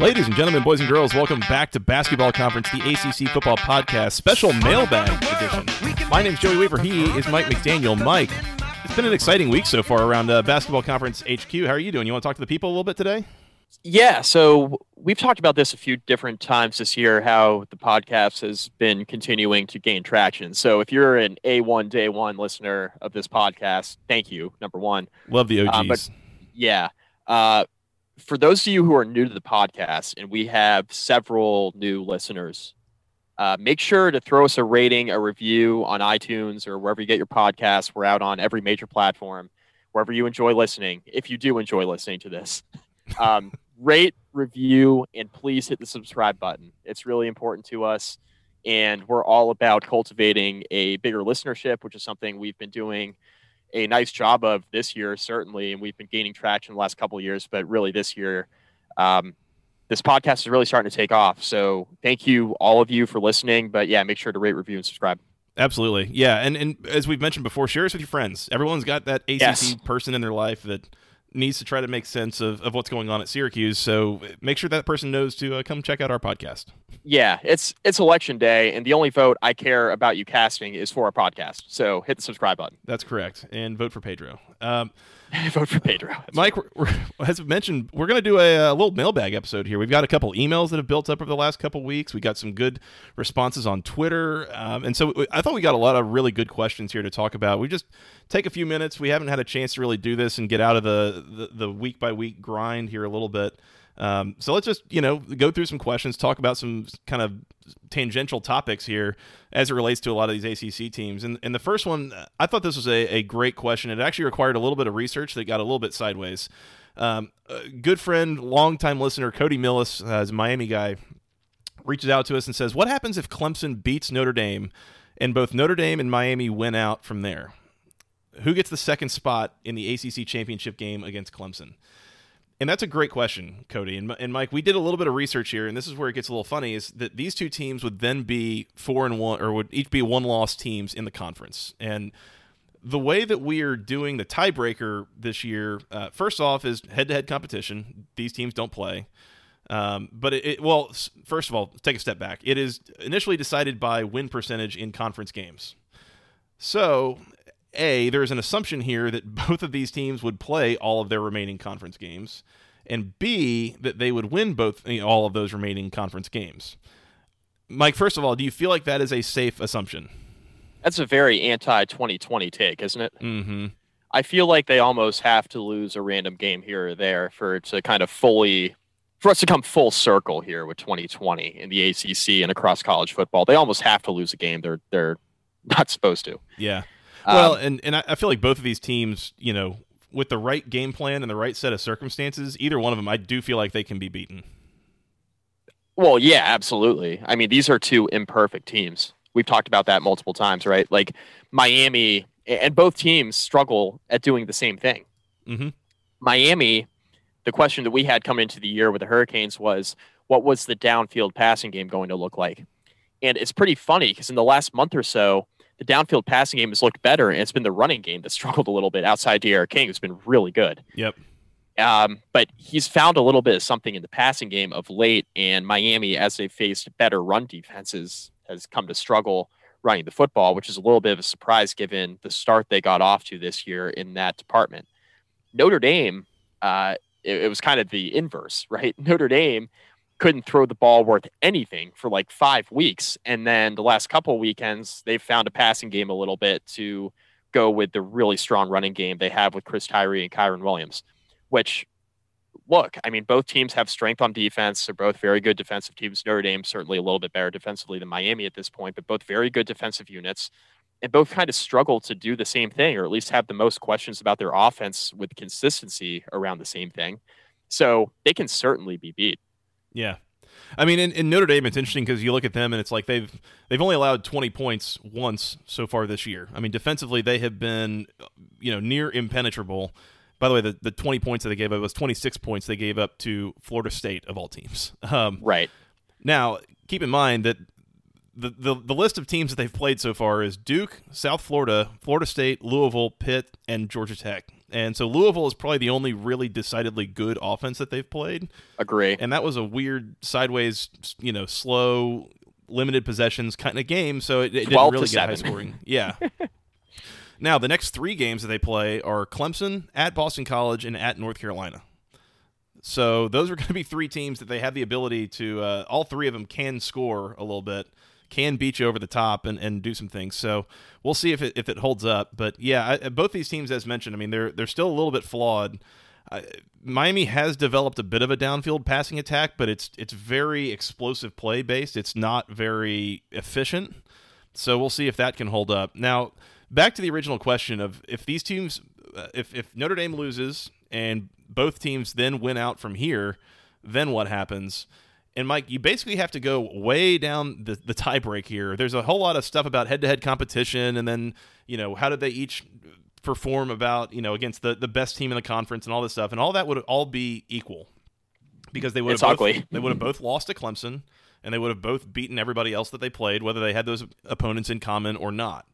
Ladies and gentlemen, boys and girls, welcome back to Basketball Conference, the ACC Football Podcast, special mailbag edition. My name's Joey Weaver. He is Mike McDaniel. Mike, it's been an exciting week so far around uh, Basketball Conference HQ. How are you doing? You want to talk to the people a little bit today? Yeah, so we've talked about this a few different times this year, how the podcast has been continuing to gain traction. So if you're an A1 Day One listener of this podcast, thank you, number one. Love the OGs. Uh, but yeah. Uh, for those of you who are new to the podcast, and we have several new listeners, uh, make sure to throw us a rating, a review on iTunes or wherever you get your podcasts. We're out on every major platform, wherever you enjoy listening. If you do enjoy listening to this, um, rate, review, and please hit the subscribe button. It's really important to us. And we're all about cultivating a bigger listenership, which is something we've been doing a nice job of this year, certainly, and we've been gaining traction the last couple of years. But really, this year, um, this podcast is really starting to take off. So, thank you all of you for listening. But yeah, make sure to rate, review, and subscribe. Absolutely, yeah, and and as we've mentioned before, share us with your friends. Everyone's got that ACC Yes. person in their life that needs to try to make sense of, of what's going on at Syracuse. So make sure that person knows to uh, come check out our podcast. Yeah, it's it's election day, and the only vote I care about you casting is for our podcast. So hit the subscribe button. That's correct, and vote for Pedro. Um, Vote for Pedro. Mike, we're, we're, as mentioned, we're going to do a, a little mailbag episode here. We've got a couple emails that have built up over the last couple weeks. We got some good responses on Twitter, um, and so we- I thought we got a lot of really good questions here to talk about. We just take a few minutes. We haven't had a chance to really do this and get out of the the, the week by week grind here a little bit. Um, so let's just you know go through some questions, talk about some kind of tangential topics here as it relates to a lot of these ACC teams. And, and the first one, I thought this was a, a great question. It actually required a little bit of research that got a little bit sideways. Um, good friend, longtime listener, Cody Millis, uh, is a Miami guy, reaches out to us and says, What happens if Clemson beats Notre Dame and both Notre Dame and Miami win out from there? Who gets the second spot in the ACC championship game against Clemson? And that's a great question, Cody. And, and Mike, we did a little bit of research here, and this is where it gets a little funny: is that these two teams would then be four and one, or would each be one-loss teams in the conference. And the way that we are doing the tiebreaker this year, uh, first off, is head-to-head competition. These teams don't play. Um, but it, it, well, first of all, take a step back. It is initially decided by win percentage in conference games. So, A, there's an assumption here that both of these teams would play all of their remaining conference games, and B, that they would win both you know, all of those remaining conference games. Mike, first of all, do you feel like that is a safe assumption? That's a very anti 2020 take, isn't it? Mm-hmm. I feel like they almost have to lose a random game here or there for it to kind of fully for us to come full circle here with 2020 in the ACC and across college football. They almost have to lose a game they're they're not supposed to. Yeah. Well, Um, and and I feel like both of these teams, you know, with the right game plan and the right set of circumstances, either one of them, I do feel like they can be beaten. Well, yeah, absolutely. I mean, these are two imperfect teams. We've talked about that multiple times, right? Like Miami and both teams struggle at doing the same thing. Mm-hmm. Miami, the question that we had come into the year with the Hurricanes was what was the downfield passing game going to look like? And it's pretty funny because in the last month or so, the downfield passing game has looked better, and it's been the running game that struggled a little bit outside D'Eriq King, who's been really good. Yep. Um, but he's found a little bit of something in the passing game of late, and Miami, as they faced better run defenses, has come to struggle running the football, which is a little bit of a surprise given the start they got off to this year in that department. Notre Dame, uh, it, it was kind of the inverse, right? Notre Dame couldn't throw the ball worth anything for like five weeks. And then the last couple weekends, they've found a passing game a little bit to go with the really strong running game they have with Chris Tyree and Kyren Williams, which look, I mean, both teams have strength on defense. They're both very good defensive teams. Notre Dame certainly a little bit better defensively than Miami at this point, but both very good defensive units. And both kind of struggle to do the same thing, or at least have the most questions about their offense with consistency around the same thing. So they can certainly be beat. Yeah. I mean, in, in Notre Dame, it's interesting because you look at them and it's like they've they've only allowed 20 points once so far this year. I mean, defensively, they have been you know near impenetrable. By the way, the, the 20 points that they gave up was 26 points they gave up to Florida State of all teams. Um, right. Now, keep in mind that the, the the list of teams that they've played so far is Duke, South Florida, Florida State, Louisville, Pitt, and Georgia Tech. And so Louisville is probably the only really decidedly good offense that they've played. Agree. And that was a weird sideways, you know, slow, limited possessions kind of game. So it, it didn't really get high scoring. Yeah. now the next three games that they play are Clemson, at Boston College, and at North Carolina. So those are going to be three teams that they have the ability to. Uh, all three of them can score a little bit can beat you over the top and, and do some things. So we'll see if it if it holds up. But yeah, I, both these teams, as mentioned, I mean they're they're still a little bit flawed. Uh, Miami has developed a bit of a downfield passing attack, but it's it's very explosive play based. It's not very efficient. So we'll see if that can hold up. Now, back to the original question of if these teams, uh, if if Notre Dame loses and both teams then win out from here, then what happens? And Mike, you basically have to go way down the, the tie break here. There's a whole lot of stuff about head to head competition and then, you know, how did they each perform about, you know, against the, the best team in the conference and all this stuff. And all that would all be equal. Because they would it's have ugly. both, they would have both lost to Clemson and they would have both beaten everybody else that they played, whether they had those opponents in common or not.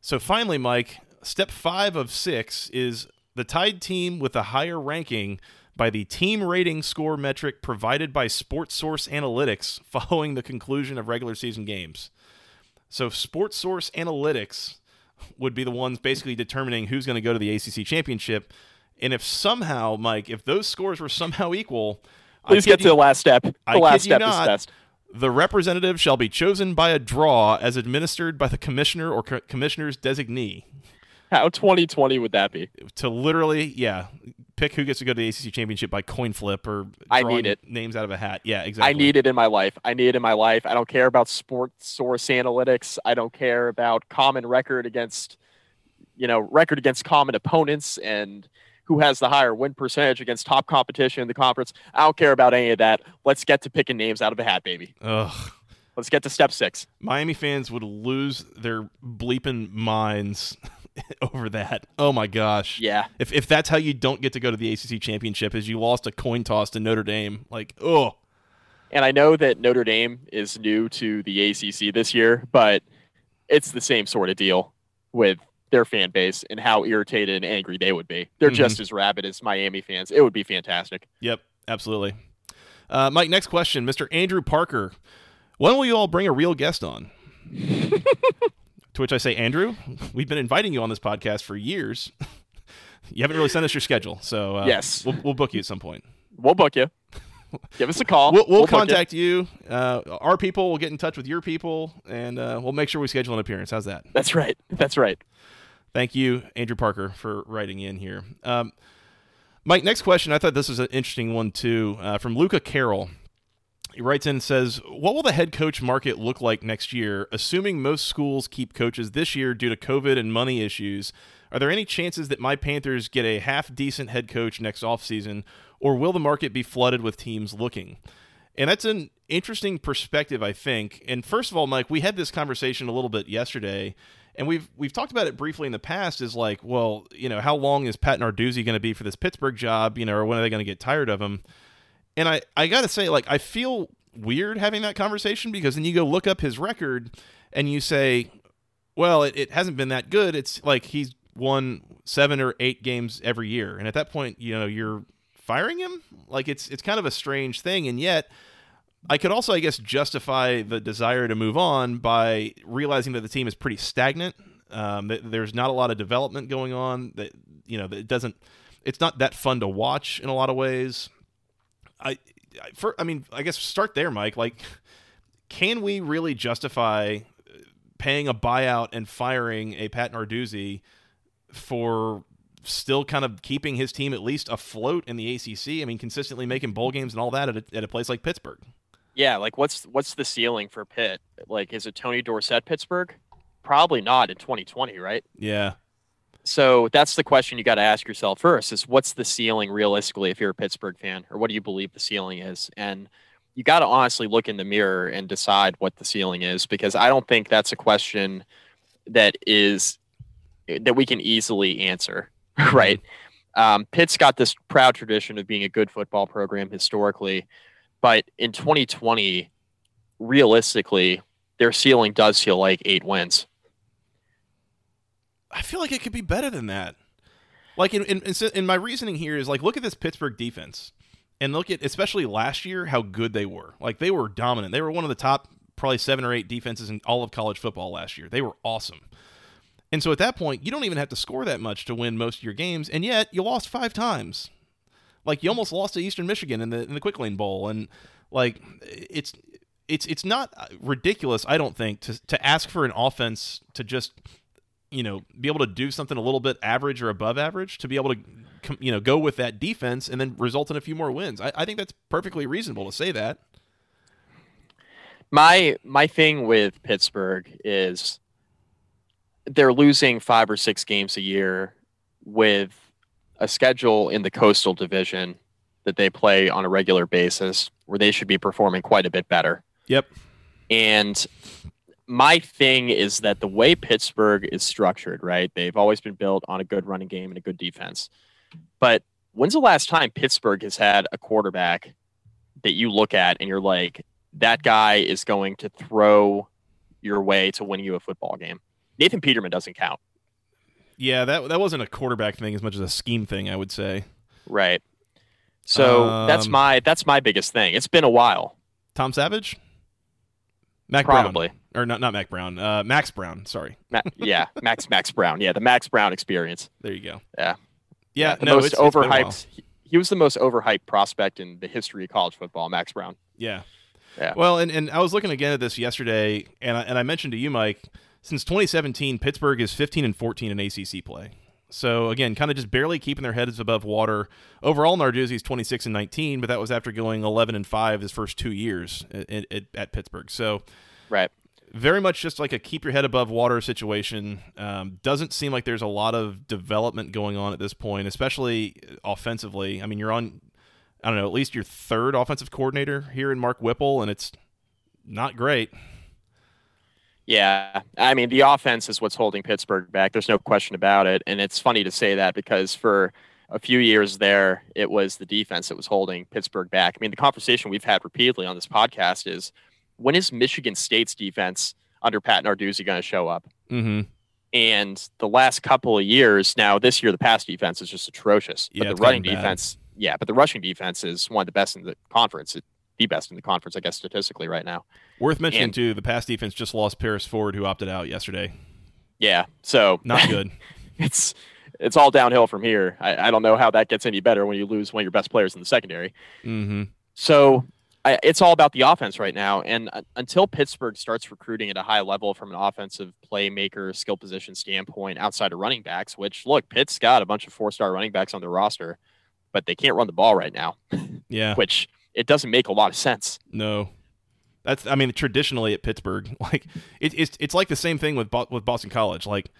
So finally, Mike, step five of six is the tied team with a higher ranking by the team rating score metric provided by Sports Source Analytics following the conclusion of regular season games. So, Sports Source Analytics would be the ones basically determining who's going to go to the ACC championship. And if somehow, Mike, if those scores were somehow equal, please get to the last step. The I last step not, is best. The representative shall be chosen by a draw as administered by the commissioner or co- commissioner's designee. How 2020 would that be? To literally, yeah, pick who gets to go to the ACC championship by coin flip or I need it. names out of a hat. Yeah, exactly. I need it in my life. I need it in my life. I don't care about sports source analytics. I don't care about common record against, you know, record against common opponents and who has the higher win percentage against top competition in the conference. I don't care about any of that. Let's get to picking names out of a hat, baby. Ugh. Let's get to step six. Miami fans would lose their bleeping minds over that. Oh my gosh. Yeah. If if that's how you don't get to go to the ACC championship is you lost a coin toss to Notre Dame, like oh. And I know that Notre Dame is new to the ACC this year, but it's the same sort of deal with their fan base and how irritated and angry they would be. They're mm-hmm. just as rabid as Miami fans. It would be fantastic. Yep, absolutely. Uh, Mike, next question, Mr. Andrew Parker. When will you all bring a real guest on? To which I say, Andrew, we've been inviting you on this podcast for years. you haven't really sent us your schedule, so uh, yes, we'll, we'll book you at some point. We'll book you. Give us a call. We'll, we'll, we'll contact you. you. Uh, our people will get in touch with your people, and uh, we'll make sure we schedule an appearance. How's that? That's right. That's right. Thank you, Andrew Parker, for writing in here. Um, Mike, next question. I thought this was an interesting one too, uh, from Luca Carroll. He writes in and says, What will the head coach market look like next year, assuming most schools keep coaches this year due to COVID and money issues? Are there any chances that my Panthers get a half decent head coach next offseason, or will the market be flooded with teams looking? And that's an interesting perspective, I think. And first of all, Mike, we had this conversation a little bit yesterday, and we've we've talked about it briefly in the past. Is like, well, you know, how long is Pat Narduzzi going to be for this Pittsburgh job? You know, or when are they going to get tired of him? And I, I got to say, like, I feel weird having that conversation because then you go look up his record and you say, well, it, it hasn't been that good. It's like he's won seven or eight games every year. And at that point, you know, you're firing him. Like it's it's kind of a strange thing. And yet I could also, I guess, justify the desire to move on by realizing that the team is pretty stagnant. Um, that there's not a lot of development going on. That you know, that it doesn't. It's not that fun to watch in a lot of ways. I I, for I mean, I guess start there, Mike. Like, can we really justify uh, paying a buyout and firing a Pat Narduzzi for still kind of keeping his team at least afloat in the ACC? I mean, consistently making bowl games and all that at a, at a place like Pittsburgh. Yeah, like what's what's the ceiling for Pitt? Like, is it Tony Dorsett Pittsburgh? Probably not in 2020, right? Yeah. So that's the question you got to ask yourself first: is what's the ceiling realistically if you're a Pittsburgh fan, or what do you believe the ceiling is? And you got to honestly look in the mirror and decide what the ceiling is, because I don't think that's a question that is that we can easily answer, right? Um, Pitt's got this proud tradition of being a good football program historically, but in 2020, realistically, their ceiling does feel like eight wins. I feel like it could be better than that. Like in, in, in my reasoning here is like look at this Pittsburgh defense and look at especially last year how good they were. Like they were dominant. They were one of the top probably seven or eight defenses in all of college football last year. They were awesome. And so at that point, you don't even have to score that much to win most of your games, and yet you lost five times. Like you almost lost to Eastern Michigan in the in the Quick Lane Bowl, and like it's it's it's not ridiculous, I don't think, to to ask for an offense to just you know be able to do something a little bit average or above average to be able to you know go with that defense and then result in a few more wins. I, I think that's perfectly reasonable to say that. My my thing with Pittsburgh is they're losing five or six games a year with a schedule in the coastal division that they play on a regular basis where they should be performing quite a bit better. Yep. And my thing is that the way Pittsburgh is structured, right? They've always been built on a good running game and a good defense. But when's the last time Pittsburgh has had a quarterback that you look at and you're like, that guy is going to throw your way to winning you a football game? Nathan Peterman doesn't count. Yeah, that that wasn't a quarterback thing as much as a scheme thing, I would say. Right. So um, that's my that's my biggest thing. It's been a while. Tom Savage, Mac Probably. Brown, or not not Mack Brown, uh, Max Browne. Sorry. Ma- yeah, Max Max Browne. Yeah, the Max Browne experience. There you go. Yeah. Yeah. The no, most it's, overhyped. It's he, he was the most overhyped prospect in the history of college football. Max Browne. Yeah. Yeah. Well, and, and I was looking again at this yesterday, and I, and I mentioned to you, Mike, since 2017, Pittsburgh is 15 and 14 in ACC play. So again, kind of just barely keeping their heads above water. Overall, Narduzzi is 26 and 19, but that was after going 11 and 5 his first two years at, at, at Pittsburgh. So, right, very much just like a keep your head above water situation. Um, doesn't seem like there's a lot of development going on at this point, especially offensively. I mean, you're on, I don't know, at least your third offensive coordinator here in Mark Whipple, and it's not great. Yeah, I mean the offense is what's holding Pittsburgh back. There's no question about it, and it's funny to say that because for a few years there, it was the defense that was holding Pittsburgh back. I mean, the conversation we've had repeatedly on this podcast is when is Michigan State's defense under Pat Narduzzi going to show up? Mm-hmm. And the last couple of years, now this year the pass defense is just atrocious, but Yeah, the running defense, yeah, but the rushing defense is one of the best in the conference, the best in the conference, I guess, statistically right now. Worth mentioning And- too, the pass defense just lost Paris Ford, who opted out yesterday. Yeah, so Not good. it's it's all downhill from here. I, I don't know how that gets any better when you lose one of your best players in the secondary. mm-hmm. So I, it's all about the offense right now. And uh, until Pittsburgh starts recruiting at a high level from an offensive playmaker, skill position standpoint, outside of running backs, which look, Pitt's got a bunch of four star running backs on their roster, but they can't run the ball right now, Yeah. which it doesn't make a lot of sense. No, that's I mean traditionally at Pittsburgh, like it, it's it's like the same thing with Bo- with Boston College. Like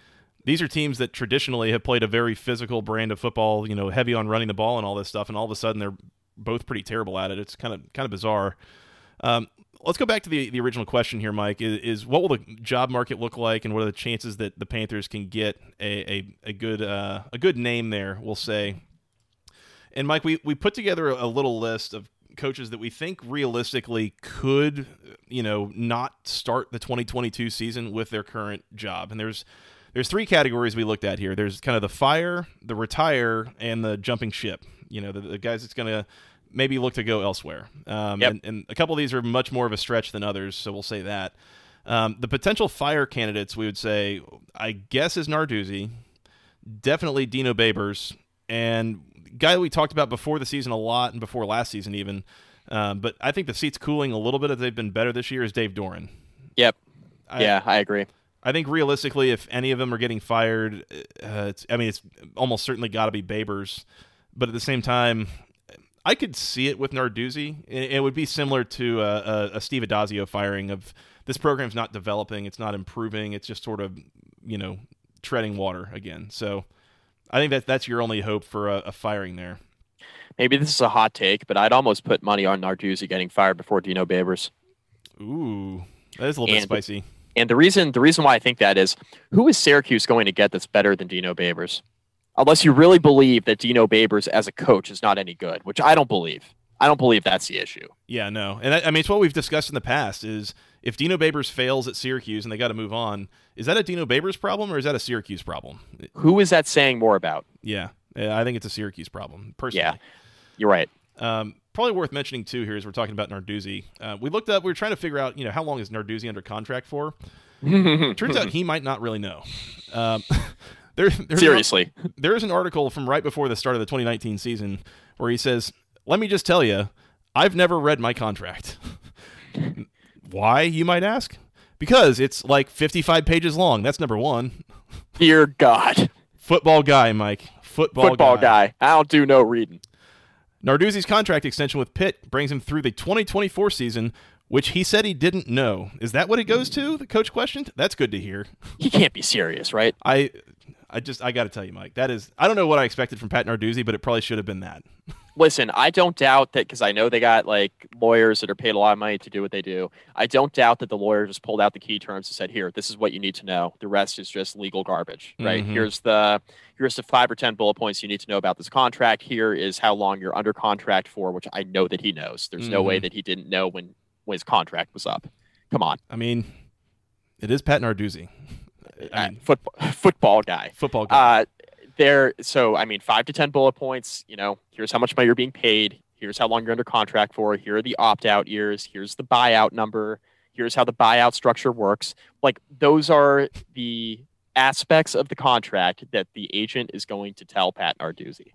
these are teams that traditionally have played a very physical brand of football, you know, heavy on running the ball and all this stuff, and all of a sudden they're both pretty terrible at it. It's kind of kind of bizarre. Um, let's go back to the the original question here, Mike. Is, is what will the job market look like, and what are the chances that the Panthers can get a a, a good uh, a good name there? We'll say. And Mike, we, we put together a little list of coaches that we think realistically could, you know, not start the 2022 season with their current job. And there's there's three categories we looked at here. There's kind of the fire, the retire, and the jumping ship. You know, the, the guys that's going to maybe look to go elsewhere. Um, Yep. and, and a couple of these are much more of a stretch than others, so we'll say that. Um, the potential fire candidates, we would say, I guess, is Narduzzi, definitely Dino Babers, and guy that we talked about before the season a lot and before last season even, Um, but I think the seat's cooling a little bit as they've been better this year. Is Dave Doeren. Yep. I, yeah, I agree. I think realistically, if any of them are getting fired, uh, it's, I mean, it's almost certainly got to be Babers. But at the same time, I could see it with Narduzzi. It, it would be similar to a, a, a Steve Addazio firing of this program's not developing, it's not improving, it's just sort of you know treading water again. So I think that that's your only hope for a, a firing there. Maybe this is a hot take, but I'd almost put money on Narduzzi getting fired before Dino Babers. Ooh, that is a little And- bit spicy. And the reason the reason why I think that is who is Syracuse going to get that's better than Dino Babers? Unless you really believe that Dino Babers as a coach is not any good, which I don't believe. I don't believe that's the issue. Yeah, no, and I, I mean it's what we've discussed in the past. Is if Dino Babers fails at Syracuse and they got to move on, is that a Dino Babers problem or is that a Syracuse problem? Who is that saying more about? Yeah, I think it's a Syracuse problem personally. Yeah. You're right. Um, probably worth mentioning too here is we're talking about Narduzzi. Uh, we looked up, we were trying to figure out, you know, how long is Narduzzi under contract for? Turns out he might not really know. Um, there, there's Seriously. An, there is an article from right before the start of the 2019 season where he says, "Let me just tell you, I've never read my contract." Why, you might ask? Because it's like 55 pages long. That's number one. Dear God. Football guy, Mike. Football, Football guy. I don't do no reading. Narduzzi's contract extension with Pitt brings him through the 2024 season, which he said he didn't know. Is that what it goes to? The coach questioned. That's good to hear. He can't be serious, right? I, I just I got to tell you, Mike. That is I don't know what I expected from Pat Narduzzi, but it probably should have been that. Listen, I don't doubt that because I know they got like lawyers that are paid a lot of money to do what they do. I don't doubt that the lawyer just pulled out the key terms and said, "Here, this is what you need to know. The rest is just legal garbage." Right? Mhm. Here's the here's the five or ten bullet points you need to know about this contract. Here is how long you're under contract for, which I know that he knows. There's no way Mhm. that he didn't know when when his contract was up. Come on, I mean, it is Pat Narduzzi. I mean, football football guy. football guy. Uh, there. So I mean, five to ten bullet points. You know, here's how much money you're being paid. Here's how long you're under contract for. Here are the opt-out years. Here's the buyout number. Here's how the buyout structure works. Like those are the aspects of the contract that the agent is going to tell Pat Narduzzi,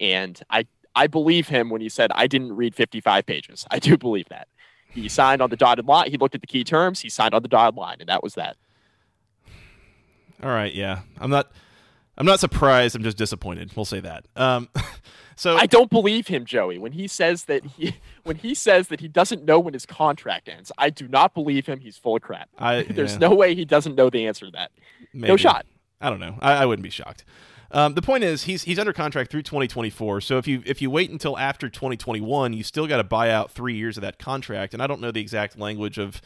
and I I believe him when he said I didn't read 55 pages. I do believe that. He signed on the dotted line. He looked at the key terms. He signed on the dotted line, and that was that. All right, yeah. I'm not I'm not surprised. I'm just disappointed. We'll say that. Um, so I don't believe him, Joey, when he says that he when he says that he doesn't know when his contract ends. I do not believe him. He's full of crap. I, There's yeah, no way he doesn't know the answer to that. No shot. I don't know. I, I wouldn't be shocked. Um, the point is, he's he's under contract through 2024. So if you if you wait until after 2021, you still got to buy out three years of that contract. And I don't know the exact language of,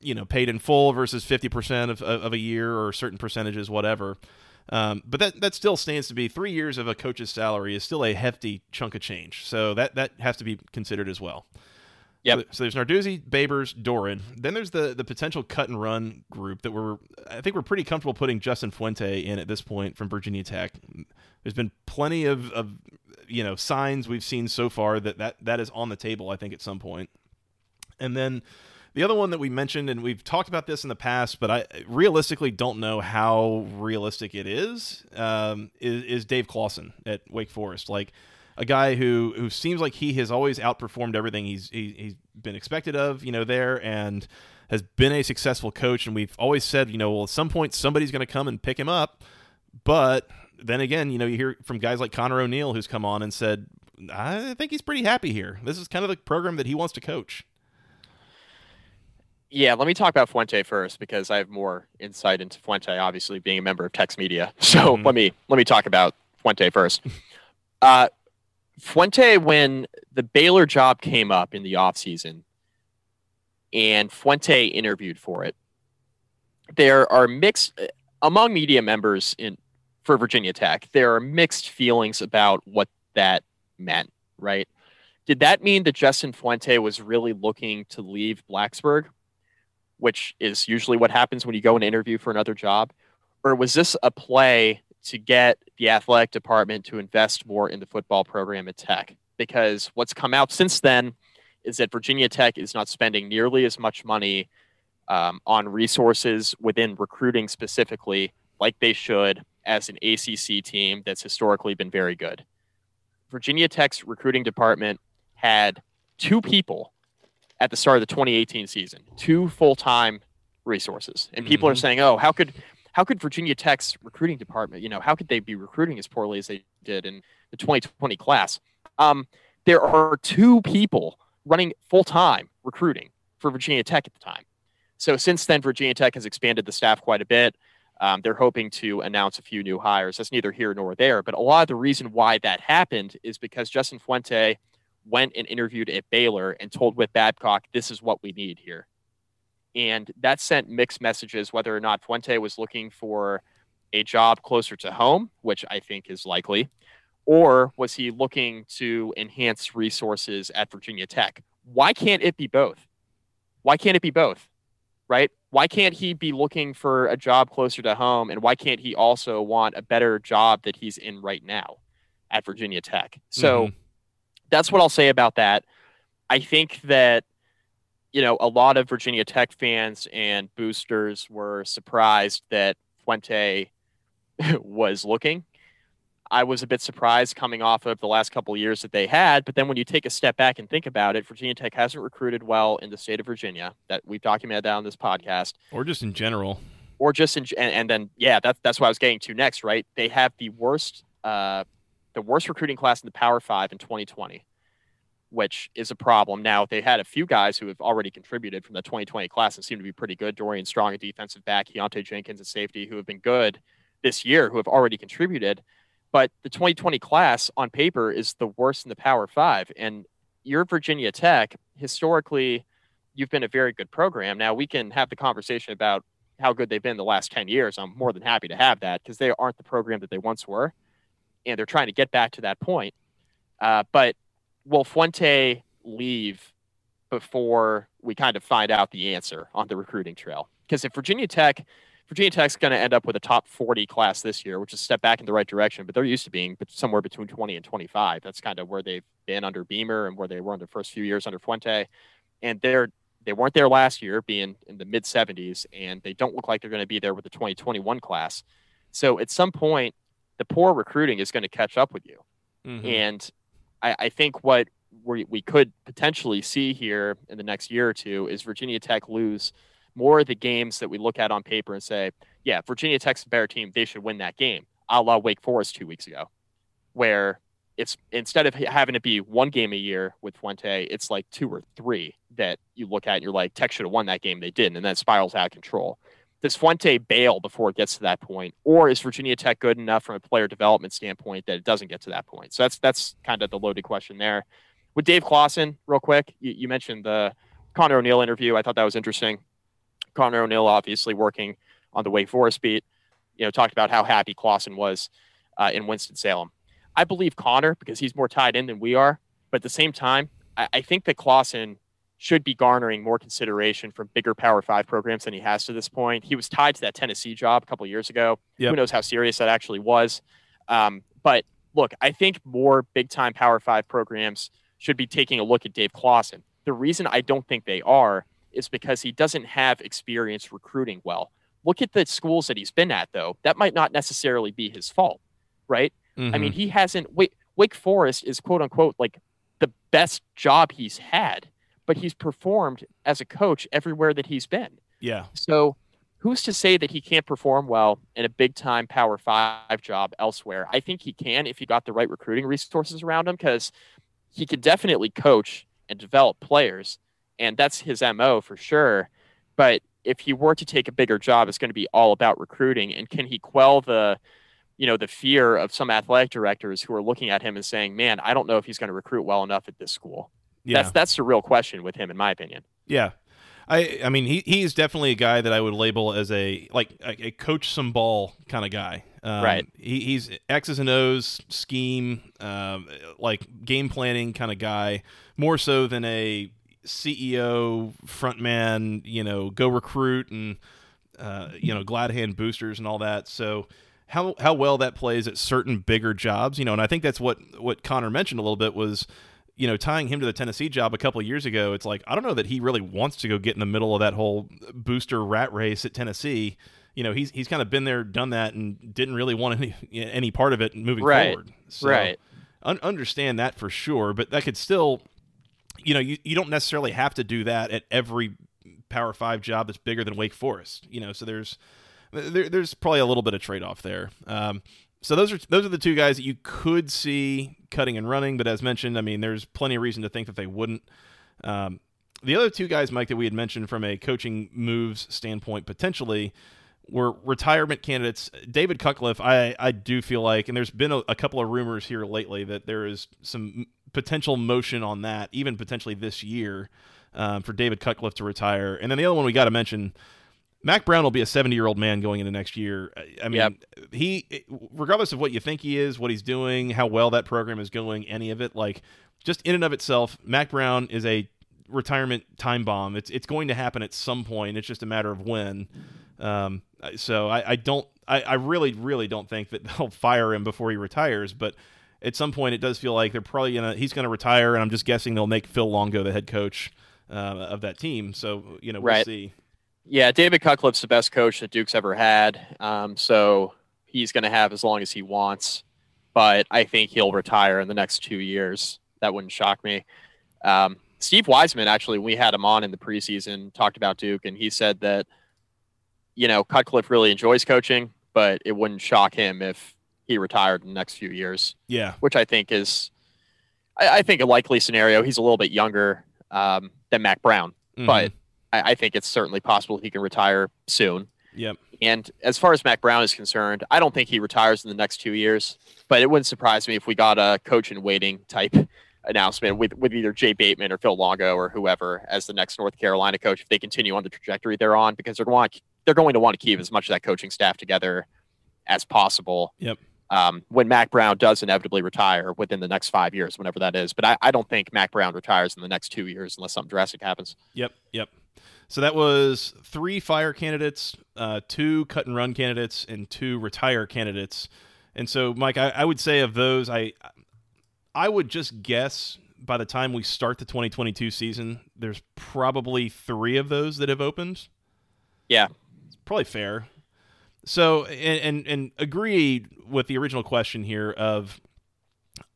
you know, paid in full versus 50 percent of of a year or certain percentages, whatever. Um, but that that still stands to be three years of a coach's salary is still a hefty chunk of change. So that that has to be considered as well. Yep. So, so there's Narduzzi, Babers, Doeren. Then there's the the potential cut and run group that we're I think we're pretty comfortable putting Justin Fuente in at this point from Virginia Tech. There's been plenty of, of you know signs we've seen so far that, that that is on the table. I think at some point. And then the other one that we mentioned, and we've talked about this in the past, but I realistically don't know how realistic it is. Um, is, is Dave Clawson at Wake Forest like? a guy who who seems like he has always outperformed everything he's he, he's been expected of, you know, there and has been a successful coach. And we've always said, you know, well, at some point somebody's going to come and pick him up. But then again, you know, you hear from guys like Connor O'Neill who's come on and said, I think he's pretty happy here. This is kind of the program that he wants to coach. Yeah, let me talk about Fuente first because I have more insight into Fuente, obviously being a member of Tex Media. So Mhm. let me let me talk about Fuente first. Uh, Fuente, when the Baylor job came up in the offseason and Fuente interviewed for it, there are mixed among media members in for Virginia Tech. There are mixed feelings about what that meant. Right? Did that mean that Justin Fuente was really looking to leave Blacksburg? Which is usually what happens when you go and interview for another job? Or was this a play to get the athletic department to invest more in the football program at Tech? Because what's come out since then is that Virginia Tech is not spending nearly as much money um, on resources within recruiting specifically, like they should, as an ACC team that's historically been very good. Virginia Tech's recruiting department had two people at the start of the 2018 season, two full time resources, and people mm-hmm. are saying, "Oh, how could how could Virginia Tech's recruiting department, you know, how could they be recruiting as poorly as they did in the 2020 class?" Um, there are two people running full time recruiting for Virginia Tech at the time. So since then, Virginia Tech has expanded the staff quite a bit. Um, they're hoping to announce a few new hires. That's neither here nor there. But a lot of the reason why that happened is because Justin Fuente went and interviewed at Baylor and told Whit Babcock, this is what we need here. And that sent mixed messages whether or not Fuente was looking for a job closer to home, which I think is likely, or was he looking to enhance resources at Virginia Tech? Why can't it be both? Why can't it be both? Right? Why can't he be looking for a job closer to home? And why can't he also want a better job that he's in right now at Virginia Tech? So mm-hmm. That's what I'll say about that. I think that, you know, a lot of Virginia Tech fans and boosters were surprised that Fuente was looking I was a bit surprised coming off of the last couple of years that they had. But then when you take a step back and think about it, Virginia Tech hasn't recruited well in the state of Virginia. That we've documented that on this podcast, or just in general, or just in and, and then yeah, that's that's what I was getting to next. Right? They have the worst uh, the worst recruiting class in the Power Five in 2020, which is a problem. Now they had a few guys who have already contributed from the 2020 class and seem to be pretty good. Dorian Strong, a defensive back, Keonta Jenkins, a safety, who have been good this year, who have already contributed but the 2020 class on paper is the worst in the Power Five. And you're Virginia Tech. Historically, you've been a very good program. Now we can have the conversation about how good they've been the last 10 years. I'm more than happy to have that because they aren't the program that they once were. And they're trying to get back to that point. Uh, but will Fuente leave before we kind of find out the answer on the recruiting trail? Because if Virginia Tech Virginia Tech's going to end up with a top 40 class this year, which is a step back in the right direction, but they're used to being somewhere between 20 and 25. That's kind of where they've been under Beamer and where they were in the first few years under Fuente. And they're they weren't there last year, being in the mid 70s, and they don't look like they're going to be there with the 2021 class. So at some point, the poor recruiting is going to catch up with you. Mm-hmm. And I, I think what we, we could potentially see here in the next year or two is Virginia Tech lose – more of the games that we look at on paper and say, yeah, Virginia Tech's a better team. They should win that game, a la Wake Forest two weeks ago, where it's instead of having to be one game a year with Fuente, it's like two or three that you look at and you're like, Tech should have won that game. They didn't. And that spirals out of control. Does Fuente bail before it gets to that point? Or is Virginia Tech good enough from a player development standpoint that it doesn't get to that point? So that's that's kind of the loaded question there. With Dave Clawson, real quick, you, you mentioned the Connor O'Neill interview. I thought that was interesting. Connor O'Neill, obviously working on the Wake Forest beat, you know, talked about how happy Clawson was uh, in Winston Salem. I believe Connor because he's more tied in than we are, but at the same time, I, I think that Clawson should be garnering more consideration from bigger Power Five programs than he has to this point. He was tied to that Tennessee job a couple years ago. Yep. Who knows how serious that actually was? Um, but look, I think more big time Power Five programs should be taking a look at Dave Clawson. The reason I don't think they are is because he doesn't have experience recruiting well. Look at the schools that he's been at, though. That might not necessarily be his fault, right? Mm-hmm. I mean, mm-hmm. he hasn't. Wake, Wake Forest is quote unquote like the best job he's had, but he's performed as a coach everywhere that he's been. Yeah. So who's to say that he can't perform well in a big time Power Five job elsewhere? I think he can if he got the right recruiting resources around him because he could definitely coach and develop players and that's his mo for sure. But if he were to take a bigger job, it's going to be all about recruiting. And can he quell the, you know, the fear of some athletic directors who are looking at him and saying, "Man, I don't know if he's going to recruit well enough at this school." Yeah. That's that's the real question with him, in my opinion. Yeah, I I mean he he's definitely a guy that I would label as a like a, a coach some ball kind of guy. Um, right. He, he's X's and O's scheme, um, like game planning kind of guy, more so than a CEO, frontman, you know, go recruit and uh, you know, glad hand boosters and all that. So how how well that plays at certain bigger jobs, you know, and I think that's what what Connor mentioned a little bit was you know, tying him to the Tennessee job a couple of years ago, it's like I don't know that he really wants to go get in the middle of that whole booster rat race at Tennessee. You know, he's he's kind of been there, done that, and didn't really want any any part of it moving right. forward. So, right. Un- understand that for sure, but that could still you know, you, you don't necessarily have to do that at every Power Five job that's bigger than Wake Forest. You know, so there's there, there's probably a little bit of trade off there. Um, so those are those are the two guys that you could see cutting and running, but as mentioned, I mean, there's plenty of reason to think that they wouldn't. Um, the other two guys, Mike, that we had mentioned from a coaching moves standpoint, potentially were retirement candidates. David Cutcliffe, I, I do feel like, and there's been a, a couple of rumors here lately that there is some potential motion on that, even potentially this year, um, for David Cutcliffe to retire. And then the other one we got to mention Mack Brown will be a 70 year old man going into next year. I mean, yep. he, regardless of what you think he is, what he's doing, how well that program is going, any of it, like just in and of itself, Mack Brown is a retirement time bomb. It's it's going to happen at some point. It's just a matter of when. Um, so I, I don't, I, I really, really don't think that they'll fire him before he retires. But at some point, it does feel like they're probably gonna, he's gonna retire, and I'm just guessing they'll make Phil Longo the head coach uh, of that team. So you know, we'll right. see. Yeah, David Cutcliffe's the best coach that Duke's ever had. Um, so he's going to have as long as he wants. But I think he'll retire in the next two years. That wouldn't shock me. Um, Steve Wiseman, actually, we had him on in the preseason, talked about Duke, and he said that, you know, Cutcliffe really enjoys coaching, but it wouldn't shock him if he retired in the next few years. Yeah. Which I think is, I, I think, a likely scenario. He's a little bit younger um, than Mack Brown, mm-hmm. but I, I think it's certainly possible he can retire soon. Yep. And as far as Mack Brown is concerned, I don't think he retires in the next two years, but it wouldn't surprise me if we got a coach in waiting type announcement with, with either Jay Bateman or Phil Longo or whoever as the next North Carolina coach if they continue on the trajectory they're on because they're going to, they're going to want to keep as much of that coaching staff together as possible. Yep. Um, when Mack Brown does inevitably retire within the next five years, whenever that is. But I, I don't think Mack Brown retires in the next two years unless something drastic happens. Yep. Yep. So that was three fire candidates, uh, two cut and run candidates, and two retire candidates. And so, Mike, I, I, would say of those, I I would just guess by the time we start the 2022 season, there's probably three of those that have opened. Yeah, it's probably fair. So, and and, and agree with the original question here of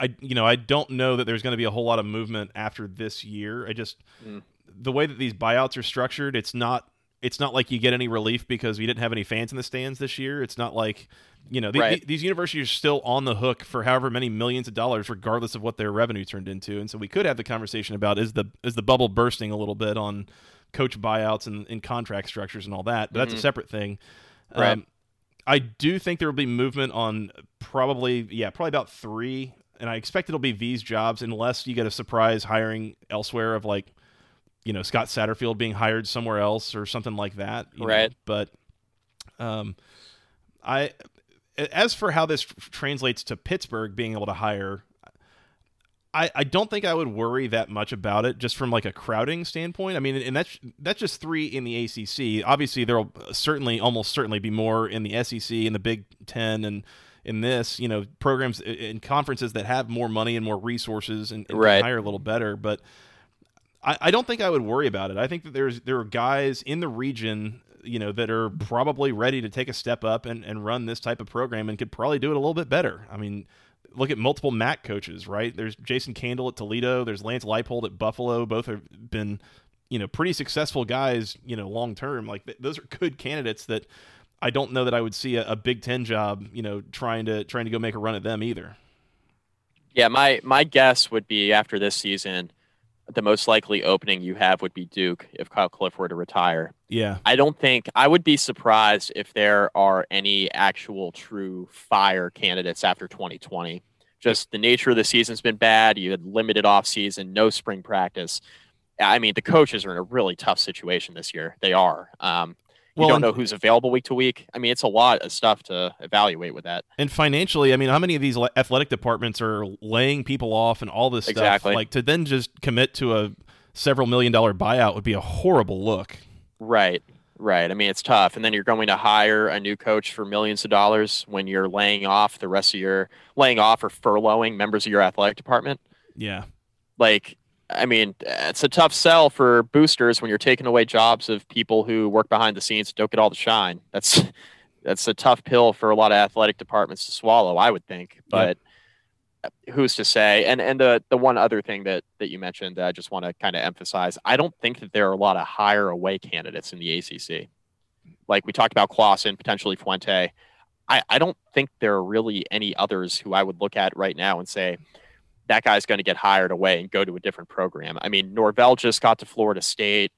I you know I don't know that there's going to be a whole lot of movement after this year. I just mm the way that these buyouts are structured, it's not it's not like you get any relief because we didn't have any fans in the stands this year. It's not like you know the, right. the, these universities are still on the hook for however many millions of dollars, regardless of what their revenue turned into. And so we could have the conversation about is the is the bubble bursting a little bit on coach buyouts and, and contract structures and all that. But that's mm-hmm. a separate thing. Right. Um, I do think there will be movement on probably yeah probably about three, and I expect it'll be these jobs unless you get a surprise hiring elsewhere of like you know Scott Satterfield being hired somewhere else or something like that. Right. Know? But um, I as for how this translates to Pittsburgh being able to hire. I, I don't think I would worry that much about it just from like a crowding standpoint. I mean, and that's that's just three in the ACC. Obviously, there will certainly, almost certainly, be more in the SEC and the Big Ten and in this, you know, programs and conferences that have more money and more resources and, and right. hire a little better. But I, I don't think I would worry about it. I think that there's there are guys in the region you know that are probably ready to take a step up and, and run this type of program and could probably do it a little bit better. I mean, look at multiple MAC coaches, right? There's Jason Candle at Toledo, there's Lance Leipold at Buffalo. Both have been, you know, pretty successful guys, you know, long term. Like th- those are good candidates that I don't know that I would see a, a Big Ten job, you know, trying to trying to go make a run at them either. Yeah, my my guess would be after this season the most likely opening you have would be Duke if Cutcliffe were to retire. Yeah. I don't think I would be surprised if there are any actual true fire candidates after 2020. Just the nature of the season's been bad. You had limited off season, no spring practice. I mean, the coaches are in a really tough situation this year. They are. Um, you well, don't know who's available week to week. I mean, it's a lot of stuff to evaluate with that. And financially, I mean, how many of these athletic departments are laying people off and all this exactly. stuff? Like to then just commit to a several million dollar buyout would be a horrible look. Right. Right. I mean, it's tough. And then you're going to hire a new coach for millions of dollars when you're laying off the rest of your laying off or furloughing members of your athletic department. Yeah. Like I mean, it's a tough sell for boosters when you're taking away jobs of people who work behind the scenes don't get all the shine. That's that's a tough pill for a lot of athletic departments to swallow, I would think. But uh, who's to say? And and the the one other thing that that you mentioned that I just want to kind of emphasize, I don't think that there are a lot of hire away candidates in the ACC. Like we talked about Clawson, potentially Fuente. I, I don't think there are really any others who I would look at right now and say that guy's going to get hired away and go to a different program. I mean, Norvell just got to Florida State.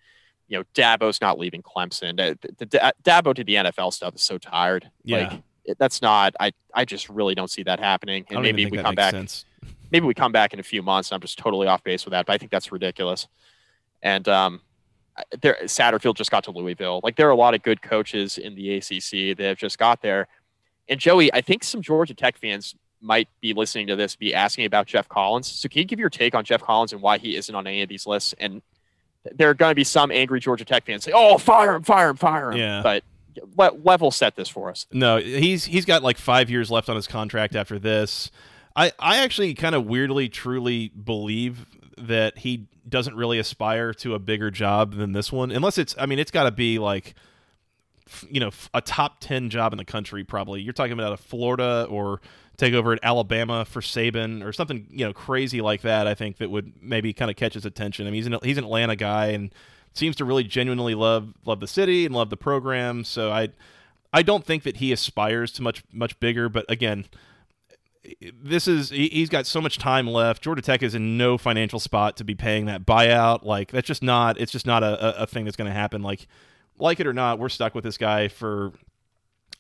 You know, Dabo's not leaving Clemson. The, the Dabo to the NFL stuff is so tired. Yeah. Like, it, that's not. I I just really don't see that happening. And maybe we come back. Sense. Maybe we come back in a few months. I'm just totally off base with that, but I think that's ridiculous. And um, there, Satterfield just got to Louisville. Like there are a lot of good coaches in the ACC that have just got there. And Joey, I think some Georgia Tech fans might be listening to this, be asking about Geoff Collins. So can you give your take on Geoff Collins and why he isn't on any of these lists? And there are going to be some angry Georgia Tech fans say, "Oh, fire him, fire him, fire him." Yeah. But le- level set this for us. No, he's he's got like five years left on his contract after this. I I actually kind of weirdly, truly believe that he doesn't really aspire to a bigger job than this one, unless it's. I mean, it's got to be like you know a top 10 job in the country probably you're talking about a florida or take over at alabama for saban or something you know crazy like that i think that would maybe kind of catch his attention i mean he's an, he's an atlanta guy and seems to really genuinely love love the city and love the program so i i don't think that he aspires to much much bigger but again this is he's got so much time left. Georgia Tech is in no financial spot to be paying that buyout. Like that's just not it's just not a, a thing that's going to happen. Like like it or not, we're stuck with this guy for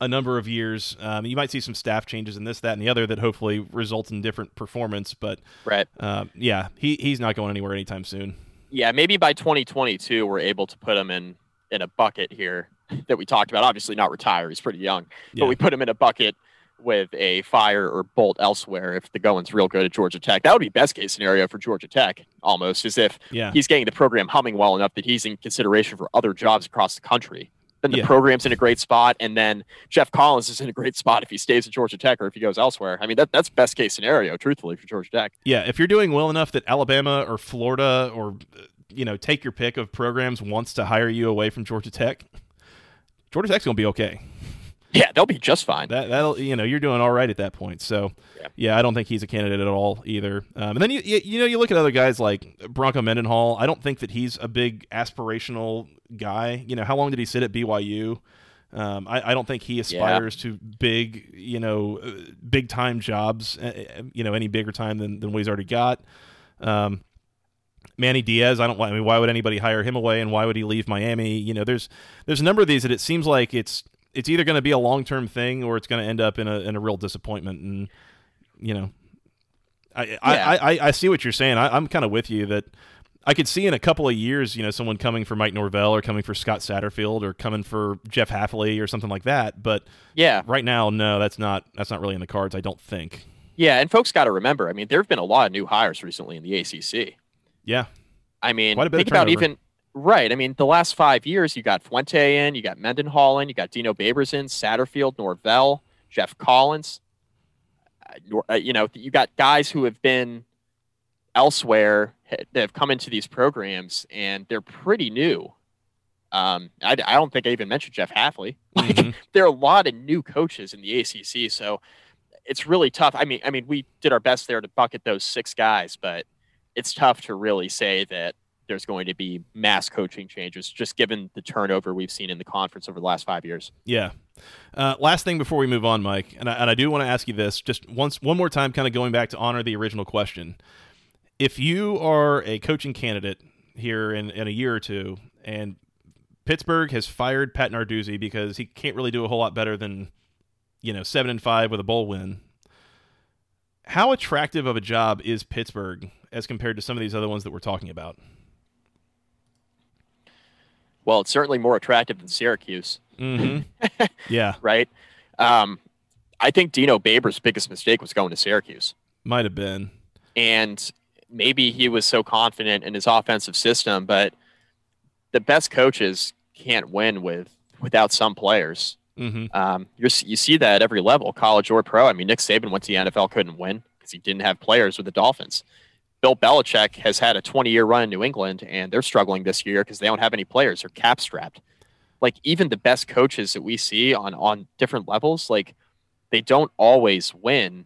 a number of years. Um, you might see some staff changes in this, that, and the other that hopefully results in different performance. But right, uh, yeah, he he's not going anywhere anytime soon. Yeah, maybe by 2022 we're able to put him in in a bucket here that we talked about. Obviously, not retire; he's pretty young, yeah. but we put him in a bucket with a fire or bolt elsewhere if the going's real good at Georgia Tech. That would be best case scenario for Georgia Tech, almost as if yeah. he's getting the program humming well enough that he's in consideration for other jobs across the country. Then the Yeah. program's in a great spot, and then Geoff Collins is in a great spot if he stays at Georgia Tech or if he goes elsewhere. I mean, that, that's best case scenario, truthfully, for Georgia Tech. Yeah, if you're doing well enough that Alabama or Florida or you know take your pick of programs wants to hire you away from Georgia Tech, Georgia Tech's gonna be okay. Yeah, they'll be just fine. That that'll you know you're doing all right at that point. So Yeah. yeah, I don't think he's a candidate at all either. Um, and then you, you you know you look at other guys like Bronco Mendenhall. I don't think that he's a big aspirational guy. You know how long did he sit at BYU? Um, I, I don't think he aspires to big you know uh, big time jobs. Uh, you know any bigger time than than what he's already got. Um, Manny Diaz, I don't. I mean, why would anybody hire him away, and why would he leave Miami? You know, there's there's a number of these that it seems like it's it's either going to be a long term thing or it's going to end up in a in a real disappointment. And you know, I I, Yeah. I, I see what you're saying. I, I'm kind of with you that I could see in a couple of years, you know, someone coming for Mike Norvell or coming for Scott Satterfield or coming for Jeff Hafley or something like that. But Yeah, right now, no, that's not that's not really in the cards. I don't think. yeah, and folks got to remember. I mean, there have been a lot of new hires recently in the ACC. Yeah, I mean, Quite a bit think about even right. I mean, the last five years, you got Fuente in, you got Mendenhall in, you got Dino Babers in, Satterfield, Norvell, Geoff Collins. Uh, uh, you know, you got guys who have been elsewhere ha- that have come into these programs, and they're pretty new. Um, I, I don't think I even mentioned Jeff Hafley. Like, Mhm. there are a lot of new coaches in the ACC, so it's really tough. I mean, I mean, we did our best there to bucket those six guys, but it's tough to really say that there's going to be mass coaching changes, just given the turnover we've seen in the conference over the last five years. Yeah. Uh, last thing before we move on, Mike, and I, and I do want to ask you this just once, one more time, kind of going back to honor the original question. If you are a coaching candidate here in, in a year or two, and Pittsburgh has fired Pat Narduzzi because he can't really do a whole lot better than, you know, seven and five with a bowl win. How attractive of a job is Pittsburgh as compared to some of these other ones that we're talking about? Well, it's certainly more attractive than Syracuse, Mm-hmm. yeah, right? Um, I think Dino Babers' biggest mistake was going to Syracuse. might have been. and maybe he was so confident in his offensive system, but the best coaches can't win with without some players. Mm-hmm. Um, you're, you see that at every level, college or pro. I mean, Nick Saban went to the NFL, couldn't win because he didn't have players with the Dolphins. Bill Belichick has had a 20 year run in New England, and they're struggling this year because they don't have any players. They're cap strapped. Like even the best coaches that we see on on different levels, like they don't always win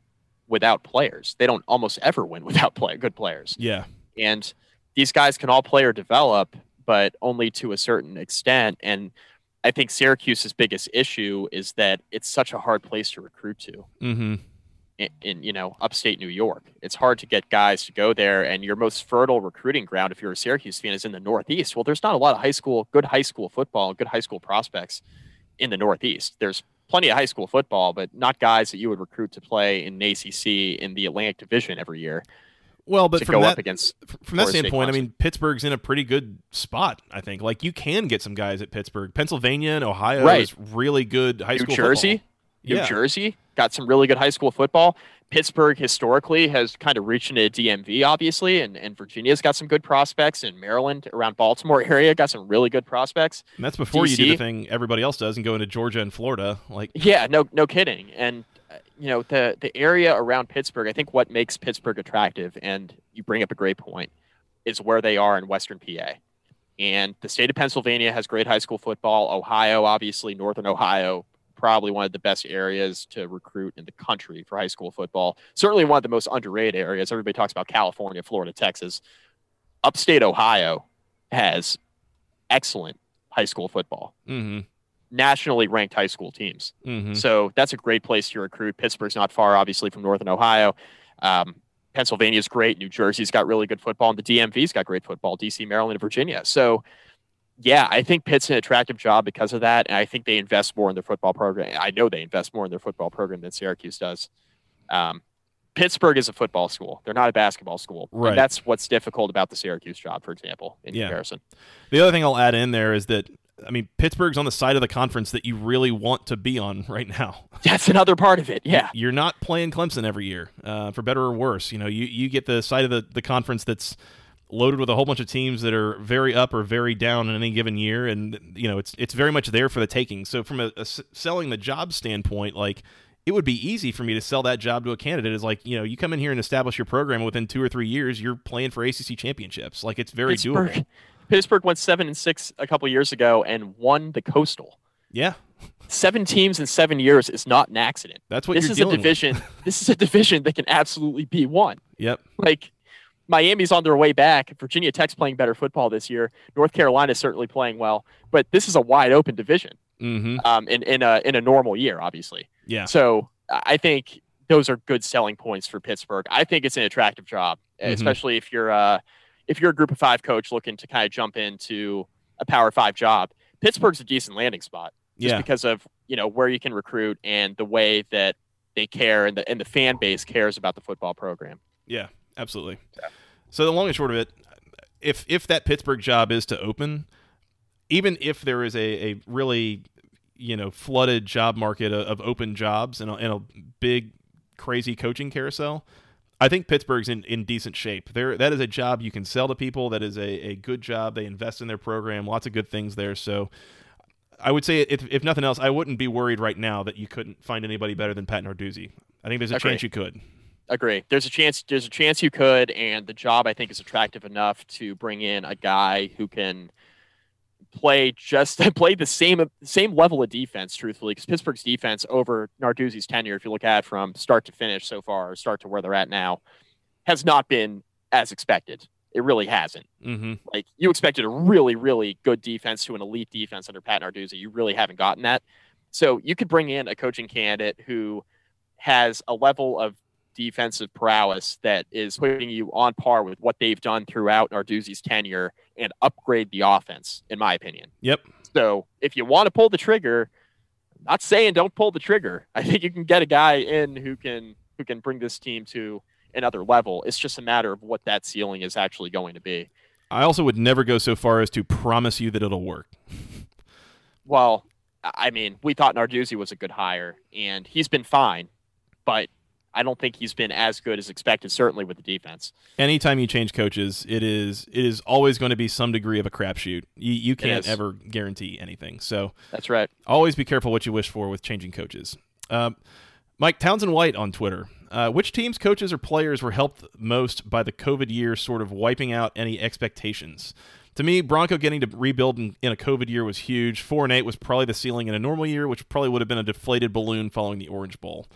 without players. They don't almost ever win without play good players. Yeah. And these guys can all play or develop, but only to a certain extent. And I think Syracuse's biggest issue is that it's such a hard place to recruit to. Mm-hmm. In, in, you know upstate New York, it's hard to get guys to go there, and your most fertile recruiting ground, if you're a Syracuse fan, is in the Northeast. Well, there's not a lot of high school, good high school football, good high school prospects in the Northeast. There's plenty of high school football, but not guys that you would recruit to play in the ACC in the Atlantic Division every year. Well, but from that, from that standpoint, I mean, Pittsburgh's in a pretty good spot. I think like you can get some guys at Pittsburgh, Pennsylvania, and Ohio Right. is really good high New school. Jersey, football. New Yeah. Jersey got some really good high school football. Pittsburgh historically has kind of reached into DMV, obviously, and, and Virginia's got some good prospects, and Maryland around Baltimore area got some really good prospects. And that's before you do the thing everybody else does and go into Georgia and Florida. Like, Yeah, no, no kidding. And uh, you know the the area around Pittsburgh. I think what makes Pittsburgh attractive, and you bring up a great point, is where they are in Western PA. And the state of Pennsylvania has great high school football. Ohio, obviously, Northern Ohio, probably one of the best areas to recruit in the country for high school football. Certainly one of the most underrated areas. Everybody talks about California, Florida, Texas. Upstate Ohio has excellent high school football, mm-hmm, nationally ranked high school teams. mm-hmm. So that's a great place to recruit. Pittsburgh's not far, obviously, from Northern Ohio. Um, Pennsylvania's great. New Jersey's got really good football, and the DMV's got great football. DC, Maryland, and Virginia. So, yeah, I think Pitt's an attractive job because of that, and I think they invest more in their football program. I know they invest more in their football program than Syracuse does. Um, Pittsburgh is a football school; they're not a basketball school. And Right. that's what's difficult about the Syracuse job, for example, in Yeah. comparison. The other thing I'll add in there is that I mean Pittsburgh's on the side of the conference that you really want to be on right now. That's another part of it. Yeah, You're not playing Clemson every year, uh, for better or worse. You know, you, you get the side of the, the conference that's loaded with a whole bunch of teams that are very up or very down in any given year, and you know it's it's very much there for the taking. So from a, a s- selling the job standpoint, like it would be easy for me to sell that job to a candidate. Is like you know you come in here and establish your program within two or three years, you're playing for ACC championships. Like it's very doable. Pittsburgh, Pittsburgh went seven and six a couple years ago and won the Coastal. Yeah, seven teams in seven years is not an accident. that's what this is a division. this is a division that can absolutely be won. Yep. Like Miami's on their way back. Virginia Tech's playing better football this year. North Carolina's certainly playing well, but this is a wide open division Mm-hmm. um, in in a in a normal year, obviously. Yeah. So I think those are good selling points for Pittsburgh. I think it's an attractive job, Mhm. especially if you're uh, if you're a group of five coach looking to kind of jump into a power five job. Pittsburgh's a decent landing spot just Yeah. because of you know where you can recruit and the way that they care and the and the fan base cares about the football program. Yeah, absolutely. So the long and short of it, if if that Pittsburgh job is to open, even if there is a, a really you know flooded job market of, open jobs and a, and a big crazy coaching carousel, I think Pittsburgh's in, in decent shape. There, that is a job you can sell to people. That is a, a good job. They invest in their program. Lots of good things there. So. I would say, if, if nothing else, I wouldn't be worried right now that you couldn't find anybody better than Pat Narduzzi. I think there's a Agree. chance you could. Agree. There's a chance. There's a chance you could, and the job I think is attractive enough to bring in a guy who can play just play the same same level of defense. Truthfully, because Pittsburgh's defense over Narduzzi's tenure, if you look at it from start to finish so far, or start to where they're at now, has not been as expected. It really hasn't. Mm-hmm. Like you expected a really, really good defense to an elite defense under Pat Narduzzi. You really haven't gotten that. So you could bring in a coaching candidate who has a level of defensive prowess that is putting you on par with what they've done throughout Narduzzi's tenure and upgrade the offense, in my opinion. Yep. So if you want to pull the trigger, I'm not saying don't pull the trigger. I think you can get a guy in who can who can bring this team to another level. It's just a matter of what that ceiling is actually going to be. I also would never go so far as to promise you that it'll work. Well, I mean, we thought Narduzzi was a good hire, and he's been fine, but I don't think he's been as good as expected. Certainly with the defense. Anytime you change coaches, it is it is always going to be some degree of a crapshoot. You you can't ever guarantee anything. So That's right. always be careful what you wish for with changing coaches. Um, Mike Townsend White on Twitter. Uh, which teams, coaches, or players were helped most by the COVID year, sort of wiping out any expectations? To me, Bronco getting to rebuild in, in a COVID year was huge. Four and eight was probably the ceiling in a normal year, which probably would have been a deflated balloon following the Orange Bowl.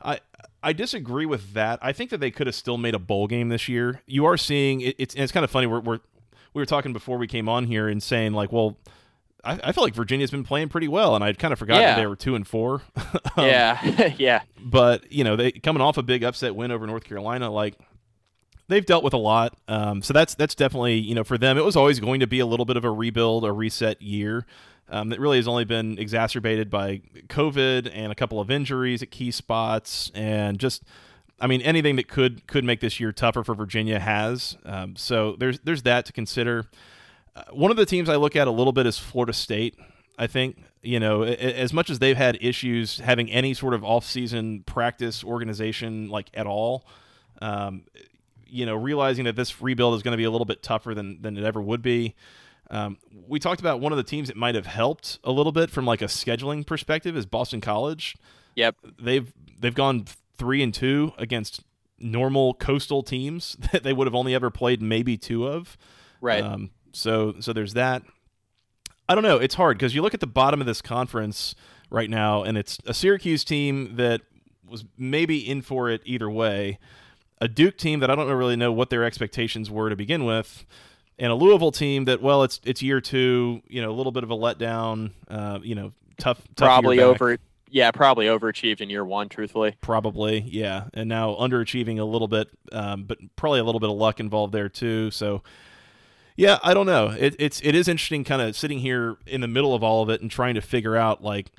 I I disagree with that. I think that they could have still made a bowl game this year. You are seeing it, it's it's kind of funny. We're, we're we were talking before we came on here and saying like, well, I, I feel like Virginia's been playing pretty well, and I'd kind of forgotten Yeah. they were two and four. Um, yeah, yeah, but you know they coming off a big upset win over North Carolina, like they've dealt with a lot. Um, so that's that's definitely you know for them it was always going to be a little bit of a rebuild, a reset year. Um, that really has only been exacerbated by COVID and a couple of injuries at key spots, and just I mean anything that could could make this year tougher for Virginia has. Um, so there's there's that to consider. Uh, one of the teams I look at a little bit is Florida State. I think you know as much as they've had issues having any sort of off-season practice organization like at all. Um, you know, realizing that this rebuild is going to be a little bit tougher than than it ever would be. Um, we talked about one of the teams that might have helped a little bit from like a scheduling perspective is Boston College. yep. They've they've gone three and two against normal coastal teams that they would have only ever played maybe two of. Right. Um, so so there's that. I don't know. It's hard because you look at the bottom of this conference right now, and it's a Syracuse team that was maybe in for it either way, a Duke team that I don't really know what their expectations were to begin with, and a Louisville team that well, it's it's year two, you know, a little bit of a letdown, uh, you know, tough, tough year probably over. Yeah, probably overachieved in year one. Truthfully. Probably, yeah, and now underachieving a little bit, um, but probably a little bit of luck involved there too. So, yeah, I don't know. It, it's it is interesting, kind of sitting here in the middle of all of it and trying to figure out like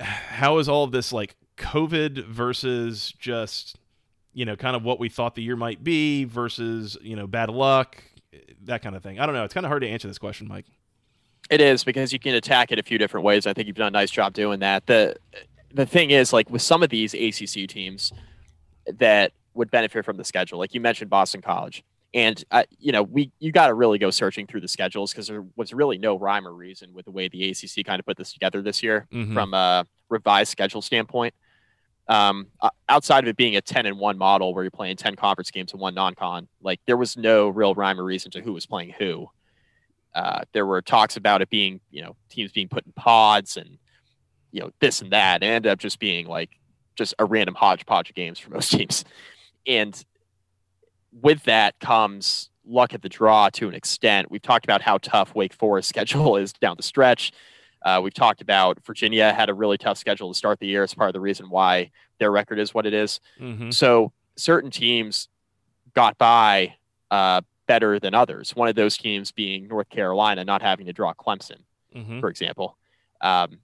how is all of this like COVID versus just you know kind of what we thought the year might be versus you know bad luck, that kind of thing. I don't know. It's kind of hard to answer this question, Mike. It is because you can attack it a few different ways. I think you've done a nice job doing that. The the thing is, like with some of these ACC teams that would benefit from the schedule, like you mentioned Boston College, and uh, you know we you got to really go searching through the schedules because there was really no rhyme or reason with the way the ACC kind of put this together this year Mhm. from a revised schedule standpoint. Um, outside of it being a ten and one model where you're playing ten conference games and one non-con, like there was no real rhyme or reason to who was playing who. Uh, there were talks about it being, you know, teams being put in pods and, you know, this and that. And ended up just being like just a random hodgepodge of games for most teams. And with that comes luck at the draw to an extent. We've talked about how tough Wake Forest schedule is down the stretch. Uh, we've talked about Virginia had a really tough schedule to start the year. It's part of the reason why their record is what it is. Mm-hmm. So certain teams got by uh, better than others. One of those teams being North Carolina, not having to draw Clemson, Mm-hmm. for example. Um,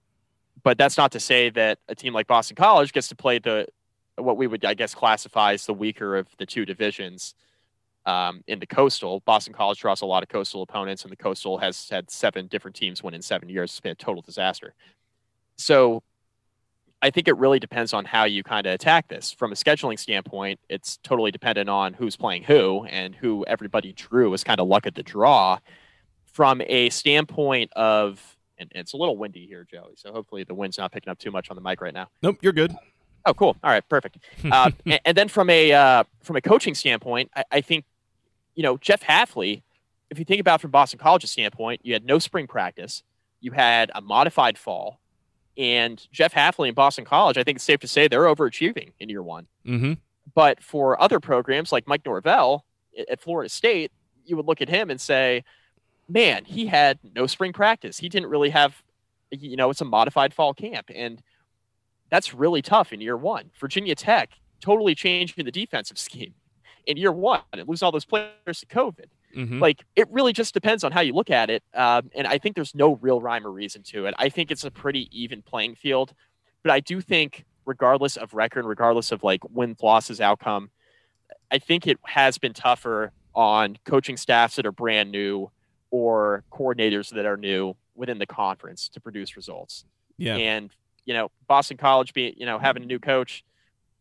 but that's not to say that a team like Boston College gets to play the what we would, I guess, classify as the weaker of the two divisions um, in the Coastal. Boston College draws a lot of Coastal opponents, and the Coastal has had seven different teams win in seven years. It's been a total disaster. So I think it really depends on how you kind of attack this. From a scheduling standpoint, it's totally dependent on who's playing who and who everybody drew is kind of luck at the draw. From a standpoint of, and it's a little windy here, Joey, so hopefully the wind's not picking up too much on the mic right now. Nope, you're good. Oh, cool. All right, perfect. Uh, and, and then from a uh, from a coaching standpoint, I, I think you know Jeff Hafley. If you think about from Boston College's standpoint, you had no spring practice, you had a modified fall, and Jeff Hafley and Boston College. I think it's safe to say they're overachieving in year one. Mm-hmm. But for other programs like Mike Norvell at- at Florida State, you would look at him and say, man, he had no spring practice. He didn't really have, you know, it's a modified fall camp. And that's really tough in year one. Virginia Tech totally changing the defensive scheme in year one and lose all those players to COVID. Mm-hmm. Like it really just depends on how you look at it. Um, and I think there's no real rhyme or reason to it. I think it's a pretty even playing field. But I do think, regardless of record, regardless of like win losses outcome, I think it has been tougher on coaching staffs that are brand new or coordinators that are new within the conference to produce results. yeah. And you know, Boston College being you know having a new coach,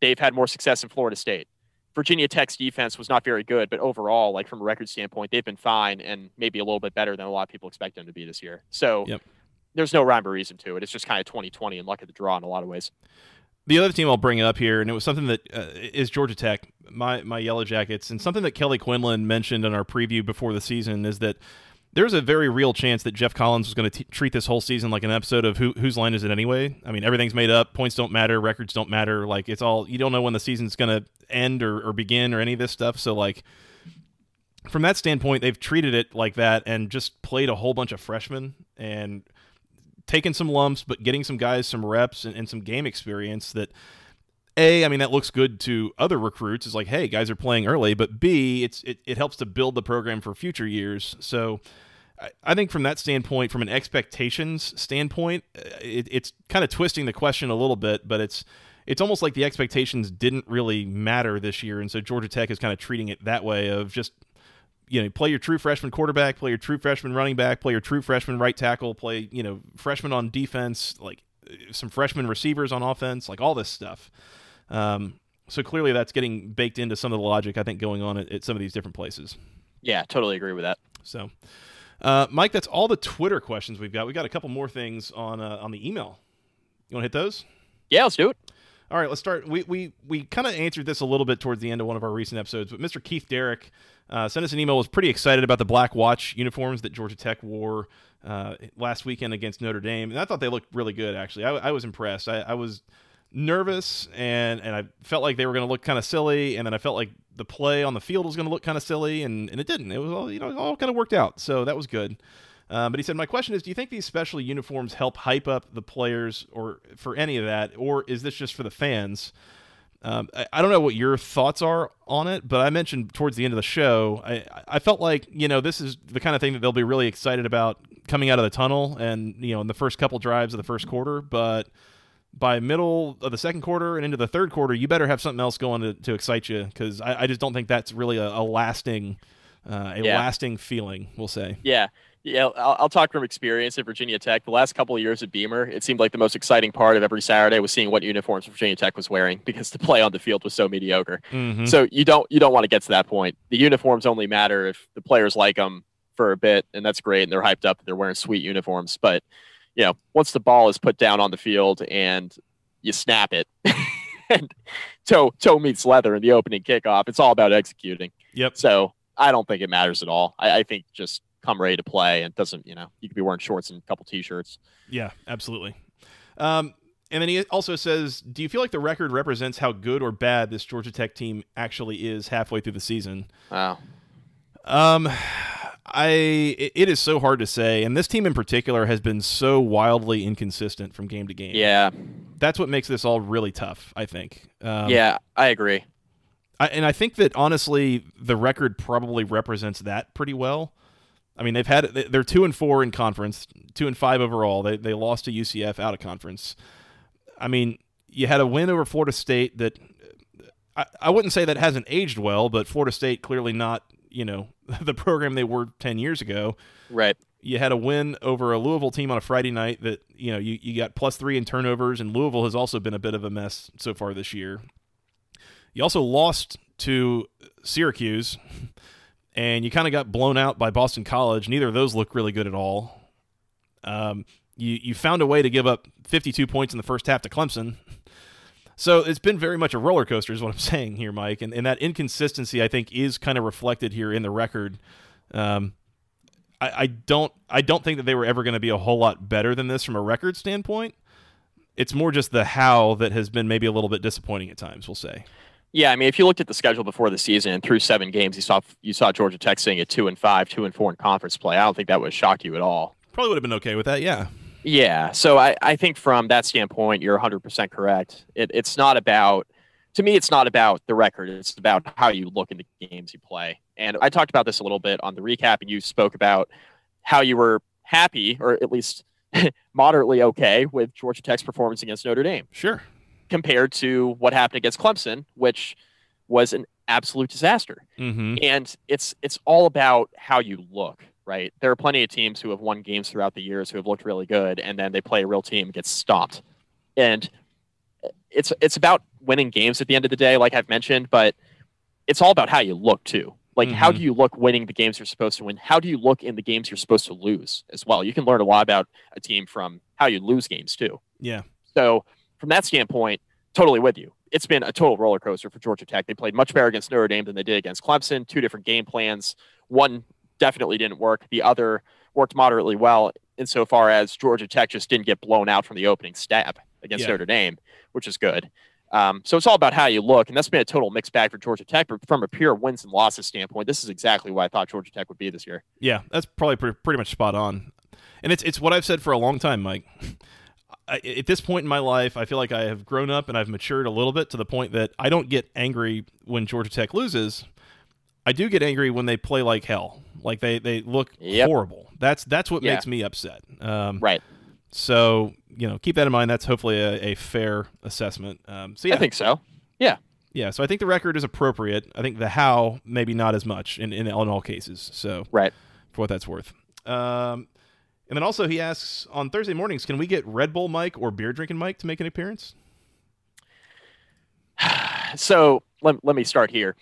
they've had more success in Florida State. Virginia Tech's defense was not very good, but overall, like from a record standpoint, they've been fine and maybe a little bit better than a lot of people expect them to be this year. So Yep. there's no rhyme or reason to it. It's just kind of 2020 and luck of the draw in a lot of ways. The other team I'll bring up here, and it was something that uh, is Georgia Tech, my my Yellow Jackets, and something that Kelly Quinlan mentioned in our preview before the season is that there's a very real chance that Geoff Collins was going to treat this whole season like an episode of Who, Whose Line Is It Anyway? I mean, everything's made up. Points don't matter. Records don't matter. Like, it's all, you don't know when the season's going to end or, or begin or any of this stuff. So, like, from that standpoint, they've treated it like that and just played a whole bunch of freshmen and taken some lumps, but getting some guys some reps and, and some game experience that – a, I mean that looks good to other recruits. It's like, hey, guys are playing early, but B, it's it, it helps to build the program for future years. So I, think from that standpoint, from an expectations standpoint, uh, it, it's kind of twisting the question a little bit, but it's it's almost like the expectations didn't really matter this year, and so Georgia Tech is kind of treating it that way of just you know play your true freshman quarterback, play your true freshman running back, play your true freshman right tackle, play you know freshman on defense, like some freshman receivers on offense, like all this stuff. Um, so clearly, that's getting baked into some of the logic I think going on at, at some of these different places. Yeah, totally agree with that. So, uh, Mike, that's all the Twitter questions we've got. We got a couple more things on uh, on the email. You want to hit those? Yeah, let's do it. All right, let's start. We we we kind of answered this a little bit towards the end of one of our recent episodes, but Mr. Keith Derrick uh, sent us an email. Was pretty excited about the Black Watch uniforms that Georgia Tech wore uh, last weekend against Notre Dame, and I thought they looked really good. Actually, I, I was impressed. I, I was nervous and and I felt like they were going to look kind of silly and then I felt like the play on the field was going to look kind of silly and, and it didn't it was all you know all kind of worked out so that was good uh, but he said my question is do you think these special uniforms help hype up the players or for any of that or is this just for the fans um, I, I, don't know what your thoughts are on it, but I mentioned towards the end of the show, I, I felt like, you know, this is the kind of thing that they'll be really excited about coming out of the tunnel and, you know, in the first couple drives of the first quarter. But by middle of the second quarter and into the third quarter, you better have something else going to, to excite you because I, I, just don't think that's really a, a lasting, uh, a yeah. lasting feeling. We'll say. Yeah, yeah. I'll, I'll, talk from experience at Virginia Tech. The last couple of years at Beamer, it seemed like the most exciting part of every Saturday was seeing what uniforms Virginia Tech was wearing because the play on the field was so mediocre. Mm-hmm. So you don't you don't want to get to that point. The uniforms only matter if the players like them for a bit, and that's great, and they're hyped up, and they're wearing sweet uniforms, but you know, once the ball is put down on the field and you snap it, and toe toe meets leather in the opening kickoff, it's all about executing. Yep. So I don't think it matters at all. I, I think just come ready to play and doesn't you know you could be wearing shorts and a couple t-shirts. Yeah, absolutely. Um, and then he also says, "Do you feel like the record represents how good or bad this Georgia Tech team actually is halfway through the season?" Wow. Um, I it is so hard to say, and this team in particular has been so wildly inconsistent from game to game. Yeah, that's what makes this all really tough. I think. Um, yeah, I agree. I, and I think that honestly, the record probably represents that pretty well. I mean, they've had they're two and four in conference, two and five overall. They they lost to UCF out of conference. I mean, you had a win over Florida State that I, I wouldn't say that hasn't aged well, but Florida State clearly not you know the program they were 10 years ago. Right. You had a win over a Louisville team on a Friday night that, you know, you, you got plus three in turnovers, and Louisville has also been a bit of a mess so far this year. You also lost to Syracuse, and you kind of got blown out by Boston College. Neither of those look really good at all. Um, you, you found a way to give up 52 points in the first half to Clemson. So it's been very much a roller coaster, is what I'm saying here, Mike. And, and that inconsistency, I think, is kind of reflected here in the record. Um, I, I don't, I don't think that they were ever going to be a whole lot better than this from a record standpoint. It's more just the how that has been maybe a little bit disappointing at times. We'll say. Yeah, I mean, if you looked at the schedule before the season and through seven games, you saw you saw Georgia Tech sitting at two and five, two and four in conference play. I don't think that would shock you at all. Probably would have been okay with that. Yeah. Yeah. So I, I think from that standpoint, you're 100% correct. It, it's not about, to me, it's not about the record. It's about how you look in the games you play. And I talked about this a little bit on the recap, and you spoke about how you were happy, or at least moderately okay, with Georgia Tech's performance against Notre Dame. Sure. Compared to what happened against Clemson, which was an absolute disaster. Mm-hmm. And it's it's all about how you look right? There are plenty of teams who have won games throughout the years who have looked really good, and then they play a real team and get stomped. And it's it's about winning games at the end of the day, like I've mentioned, but it's all about how you look too. Like, mm-hmm. how do you look winning the games you're supposed to win? How do you look in the games you're supposed to lose as well? You can learn a lot about a team from how you lose games too. Yeah. So from that standpoint, totally with you. It's been a total roller coaster for Georgia Tech. They played much better against Notre Dame than they did against Clemson. Two different game plans. One definitely didn't work. The other worked moderately well insofar as Georgia Tech just didn't get blown out from the opening stab against Yeah. Notre Dame, which is good. Um, so it's all about how you look, and that's been a total mixed bag for Georgia Tech. But from a pure wins and losses standpoint, this is exactly what I thought Georgia Tech would be this year. Yeah, that's probably pre- pretty much spot on. And it's it's what I've said for a long time, Mike. I, at this point in my life, I feel like I have grown up and I've matured a little bit to the point that I don't get angry when Georgia Tech loses. I do get angry when they play like hell, like they they look Yep. horrible. That's that's what Yeah. makes me upset. Um, Right. So you know, keep that in mind. That's hopefully a, a fair assessment. Um, so yeah, I think so. yeah. Yeah. So I think the record is appropriate. I think the how maybe not as much in in, in all cases. So Right. for what that's worth. Um, and then also he asks on Thursday mornings, can we get Red Bull Mike or beer drinking Mike to make an appearance? so let, let me start here.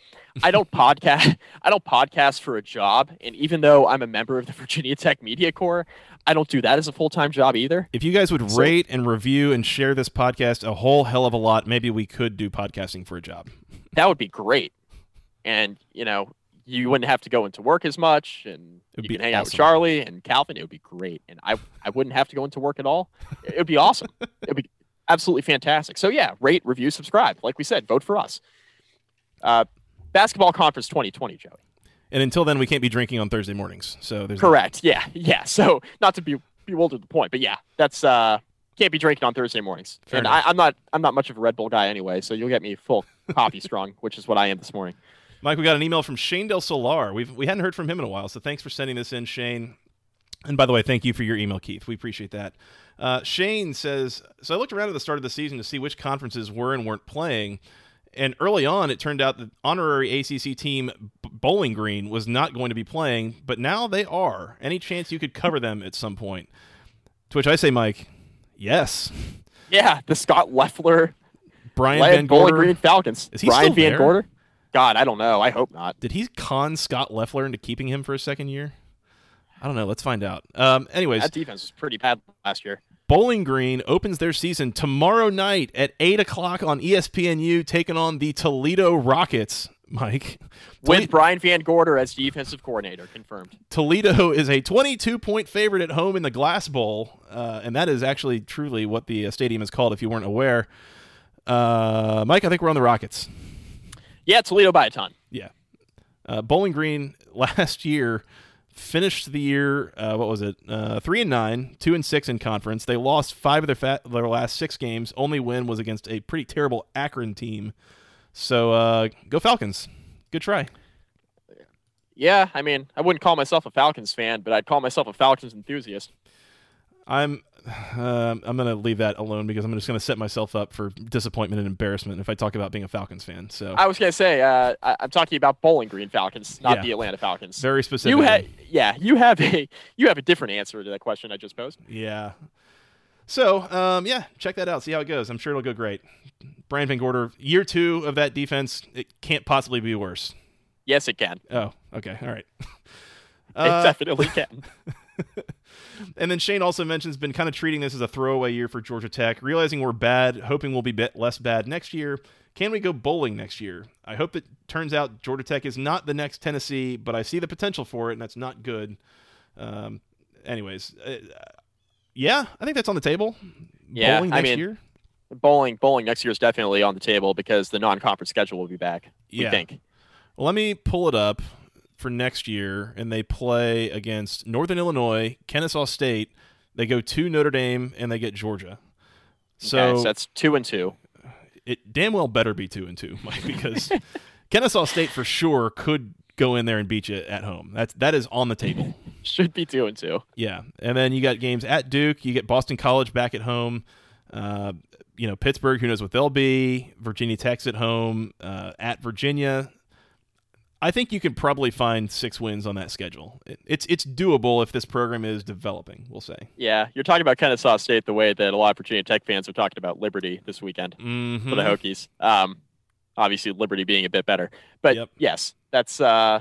I don't podcast. I don't podcast for a job, and even though I'm a member of the Virginia Tech Media Corps, I don't do that as a full time job either. If you guys would So- rate and review and share this podcast a whole hell of a lot, maybe we could do podcasting for a job. That would be great, and you know you wouldn't have to go into work as much, and you can hang out with. Charlie and Calvin. It would be great, and I I wouldn't have to go into work at all. It would be awesome. It would be absolutely fantastic. So yeah, rate, review, subscribe. Like we said, vote for us. Uh, basketball conference 2020, Joey. And until then, we can't be drinking on Thursday mornings. So there's Correct. Yeah. Yeah. So not to be bewilder the point, but yeah, that's uh can't be drinking on Thursday mornings. Fair and enough. I, I'm not I'm not much of a Red Bull guy anyway, so you'll get me full coffee strong, which is what I am this morning. Mike, we got an email from Shane Del Solar. We've we hadn't heard from him in a while, so thanks for sending this in, Shane. And by the way, thank you for your email, Keith. We appreciate that. Uh, Shane says, so I looked around at the start of the season to see which conferences were and weren't playing, and early on, it turned out that honorary ACC team Bowling Green was not going to be playing, but now they are. Any chance you could cover them at some point? To which I say, Mike, yes. Yeah, the Scot Loeffler Brian Van Bowling Gorder. Green Falcons. Is he Brian still Van there? Gorder? God, I don't know. I hope not. Did he con Scot Loeffler into keeping him for a second year? I don't know. Let's find out. Um, anyways, That defense was pretty bad last year. Bowling Green opens their season tomorrow night at 8 o'clock on ESPNU, taking on the Toledo Rockets. Mike. With Brian VanGorder as defensive coordinator, confirmed. Toledo is a 22 point favorite at home in the Glass Bowl, uh, and that is actually truly what the uh, stadium is called if you weren't aware. Uh, Mike, I think we're on the Rockets. Yeah, Toledo by a ton. Yeah. Uh, Bowling Green last year finished the year. Uh, what was it? Uh, three and nine, two and six in conference. They lost five of their fa- their last six games. Only win was against a pretty terrible Akron team. So uh, go Falcons. Good try. Yeah, I mean, I wouldn't call myself a Falcons fan, but I'd call myself a Falcons enthusiast. I'm um, I'm gonna leave that alone because I'm just gonna set myself up for disappointment and embarrassment if I talk about being a Falcons fan. So I was gonna say, uh, I, I'm talking about Bowling Green Falcons, not Yeah. the Atlanta Falcons. very specific. You have, yeah, you have a you have a different answer to that question I just posed. Yeah. So, um, yeah, check that out. See how it goes. I'm sure it'll go great. Brian VanGorder, year two of that defense, it can't possibly be worse. Yes, it can. Oh, okay. All right. It Uh, definitely can. and then Shane also mentions been kind of treating this as a throwaway year for Georgia Tech, realizing we're bad, hoping we'll be bit less bad next year. Can we go bowling next year? I hope it turns out Georgia Tech is not the next Tennessee, but I see the potential for it, and that's not good. Um, anyways, uh, yeah, I think that's on the table. Yeah, bowling I next mean, year. Bowling bowling next year is definitely on the table because the non-conference schedule will be back. We Yeah. think. Well, let me pull it up for next year, and they play against Northern Illinois, Kennesaw State. They go to Notre Dame, and they get Georgia. So, Okay, so that's two and two. it damn well better be two and two, Mike, because Kennesaw State for sure could go in there and beat you at home. That's that is on the table. Should be two and two. Yeah, and then you got games at Duke. You get Boston College back at home. Uh, you know Pittsburgh. Who knows what they'll be? Virginia Tech's at home. Uh, at Virginia. I think you could probably find six wins on that schedule. It, it's it's doable if this program is developing. We'll say. Yeah, you're talking about Kennesaw State the way that a lot of Virginia Tech fans are talking about Liberty this weekend Mm-hmm. for the Hokies. Um, obviously Liberty being a bit better, but Yep. yes, that's uh,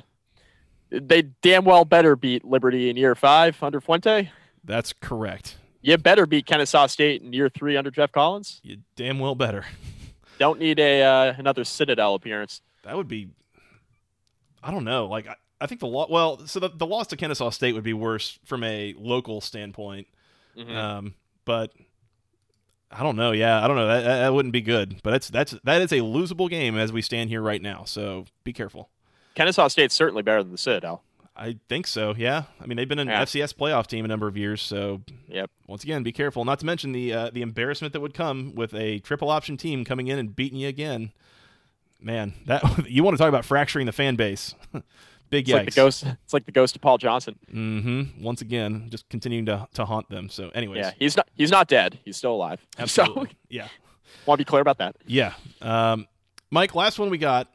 they damn well better beat Liberty in year five under Fuente. That's correct. You better beat Kennesaw State in year three under Geoff Collins. You damn well better. Don't need a uh, another Citadel appearance. That would be. I don't know. Like I, I think the law. Well, so the, the loss to Kennesaw State would be worse from a local standpoint. Mhm. Um, but I don't know. Yeah, I don't know. That, that, that wouldn't be good. But that's that's that is a losable game as we stand here right now. So be careful. Kennesaw State's certainly better than the Citadel. I think so. Yeah. I mean, they've been an Yeah. FCS playoff team a number of years. So Yep. once again, be careful. Not to mention the uh, the embarrassment that would come with a triple option team coming in and beating you again. Man, that you want to talk about fracturing the fan base. Big It's yikes. like the ghost. It's like the ghost of Paul Johnson. Mm-hmm. Once again, just continuing to, to haunt them. So, anyways, Yeah, he's not. He's not dead. He's still alive. absolutely. So yeah, want to be clear about that. yeah. Um, Mike, last one we got.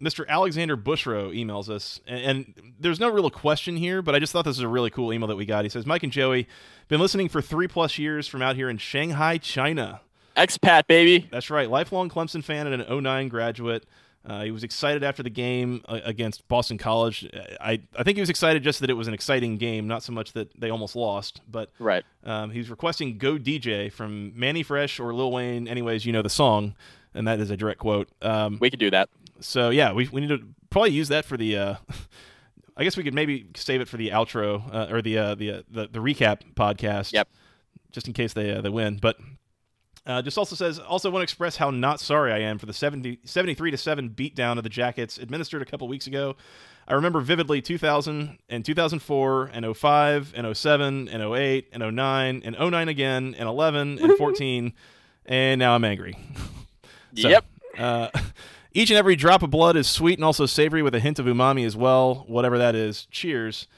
Mr. Alexander Bushrow emails us, and, and there's no real question here, but I just thought this was a really cool email that we got. He says, "Mike and Joey, been listening for three plus years from out here in Shanghai, China. Expat baby. That's right, lifelong Clemson fan and an 09 graduate." Uh, he was excited after the game uh, against Boston College. I, I think he was excited just that it was an exciting game, not so much that they almost lost. But Right. Um, he's requesting "Go DJ" from Mannie Fresh or Lil Wayne. Anyways, you know the song, and that is a direct quote. Um, We could do that. so yeah, we, we need to probably use that for the. Uh, I guess we could maybe save it for the outro uh, or the uh, the, uh, the the recap podcast. Yep. Just in case they uh, they win, but. Uh, just also says, also want to express how not sorry I am for the 70, 73 to 7 beatdown of the Jackets administered a couple weeks ago. I remember vividly 2000 and 2004 and 05 and 07 and 08 and 09 and 09 again and 11 and 14 and now I'm angry. So, yep. Uh, each and every drop of blood is sweet and also savory with a hint of umami as well, whatever that is. Cheers.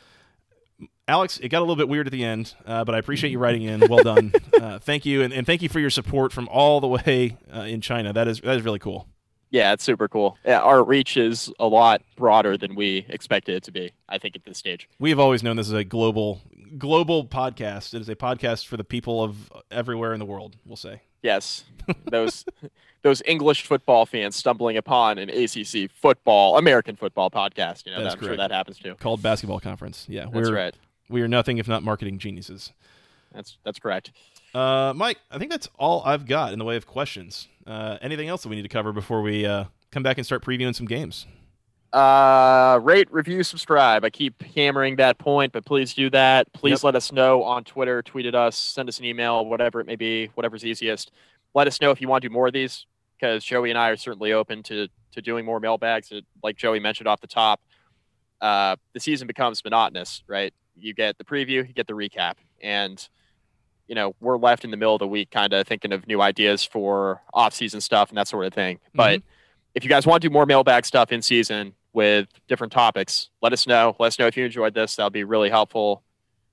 Alex, it got a little bit weird at the end, uh, but I appreciate you writing in. Well done. uh, thank you, and, and thank you for your support from all the way uh, in China. That is that is really cool. Yeah, it's super cool. Yeah, our reach is a lot broader than we expected it to be. I think at this stage. We have always known this is a global global podcast. It is a podcast for the people of everywhere in the world. We'll say. Yes, those those English football fans stumbling upon an ACC football, American football podcast. You know, That's I'm sure that happens too. Called basketball conference. Yeah, That's right. we are nothing if not marketing geniuses. That's that's correct. Uh, Mike, I think that's all I've got in the way of questions. Uh, anything else that we need to cover before we uh, come back and start previewing some games? Uh, rate, review, subscribe. I keep hammering that point, but please do that. Please Yep. let us know on Twitter, tweet at us, send us an email, whatever it may be, whatever's easiest. Let us know if you want to do more of these, because Joey and I are certainly open to to doing more mailbags. Like Joey mentioned off the top, uh, the season becomes monotonous, right? You get the preview, you get the recap, and you know we're left in the middle of the week, kind of thinking of new ideas for off-season stuff and that sort of thing. But if you guys want to do more mailbag stuff in season with different topics, let us know. Let us know if you enjoyed this. That'll be really helpful.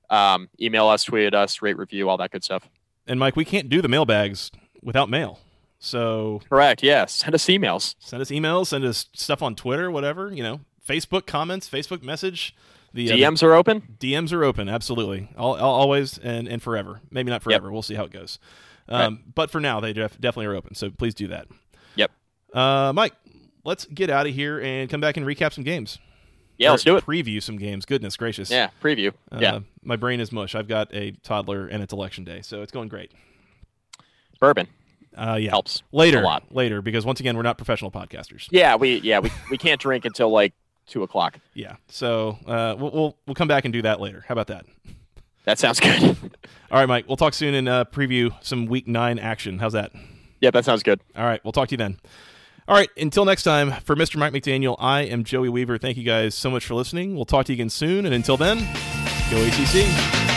Um, email us, tweet us, rate, review, all that good stuff. And Mike, we can't do the mailbags without mail. So Correct. Yes. Send us emails. send us emails, send us stuff on Twitter, whatever. You know, Facebook comments, Facebook message. The uh, DMs are open. DMs are open, absolutely, Al al- always and, and forever. Maybe not forever. We'll see how it goes. Um, But for now, they def- definitely are open. So please do that. Yep. Uh, Mike, let's get out of here and come back and recap some games. Yeah, Or let's do it. Preview some games. Goodness gracious. Yeah. Preview. Uh, yeah. My brain is mush. I've got a toddler and it's election day, so it's going great. Bourbon Uh, yeah. helps Later, a lot. later, because once again, we're not professional podcasters. Yeah. We yeah we, we can't drink until like two o'clock. Yeah. So uh, we'll, we'll we'll come back and do that later. How about that? That sounds good. All right, Mike. We'll talk soon and uh, preview some Week Nine action. How's that? Yeah, That sounds good. All right. We'll talk to you then. All right. Until next time, for Mr. Mike McDaniel, I am Joey Weaver. Thank you guys so much for listening. We'll talk to you again soon. And until then, go ACC.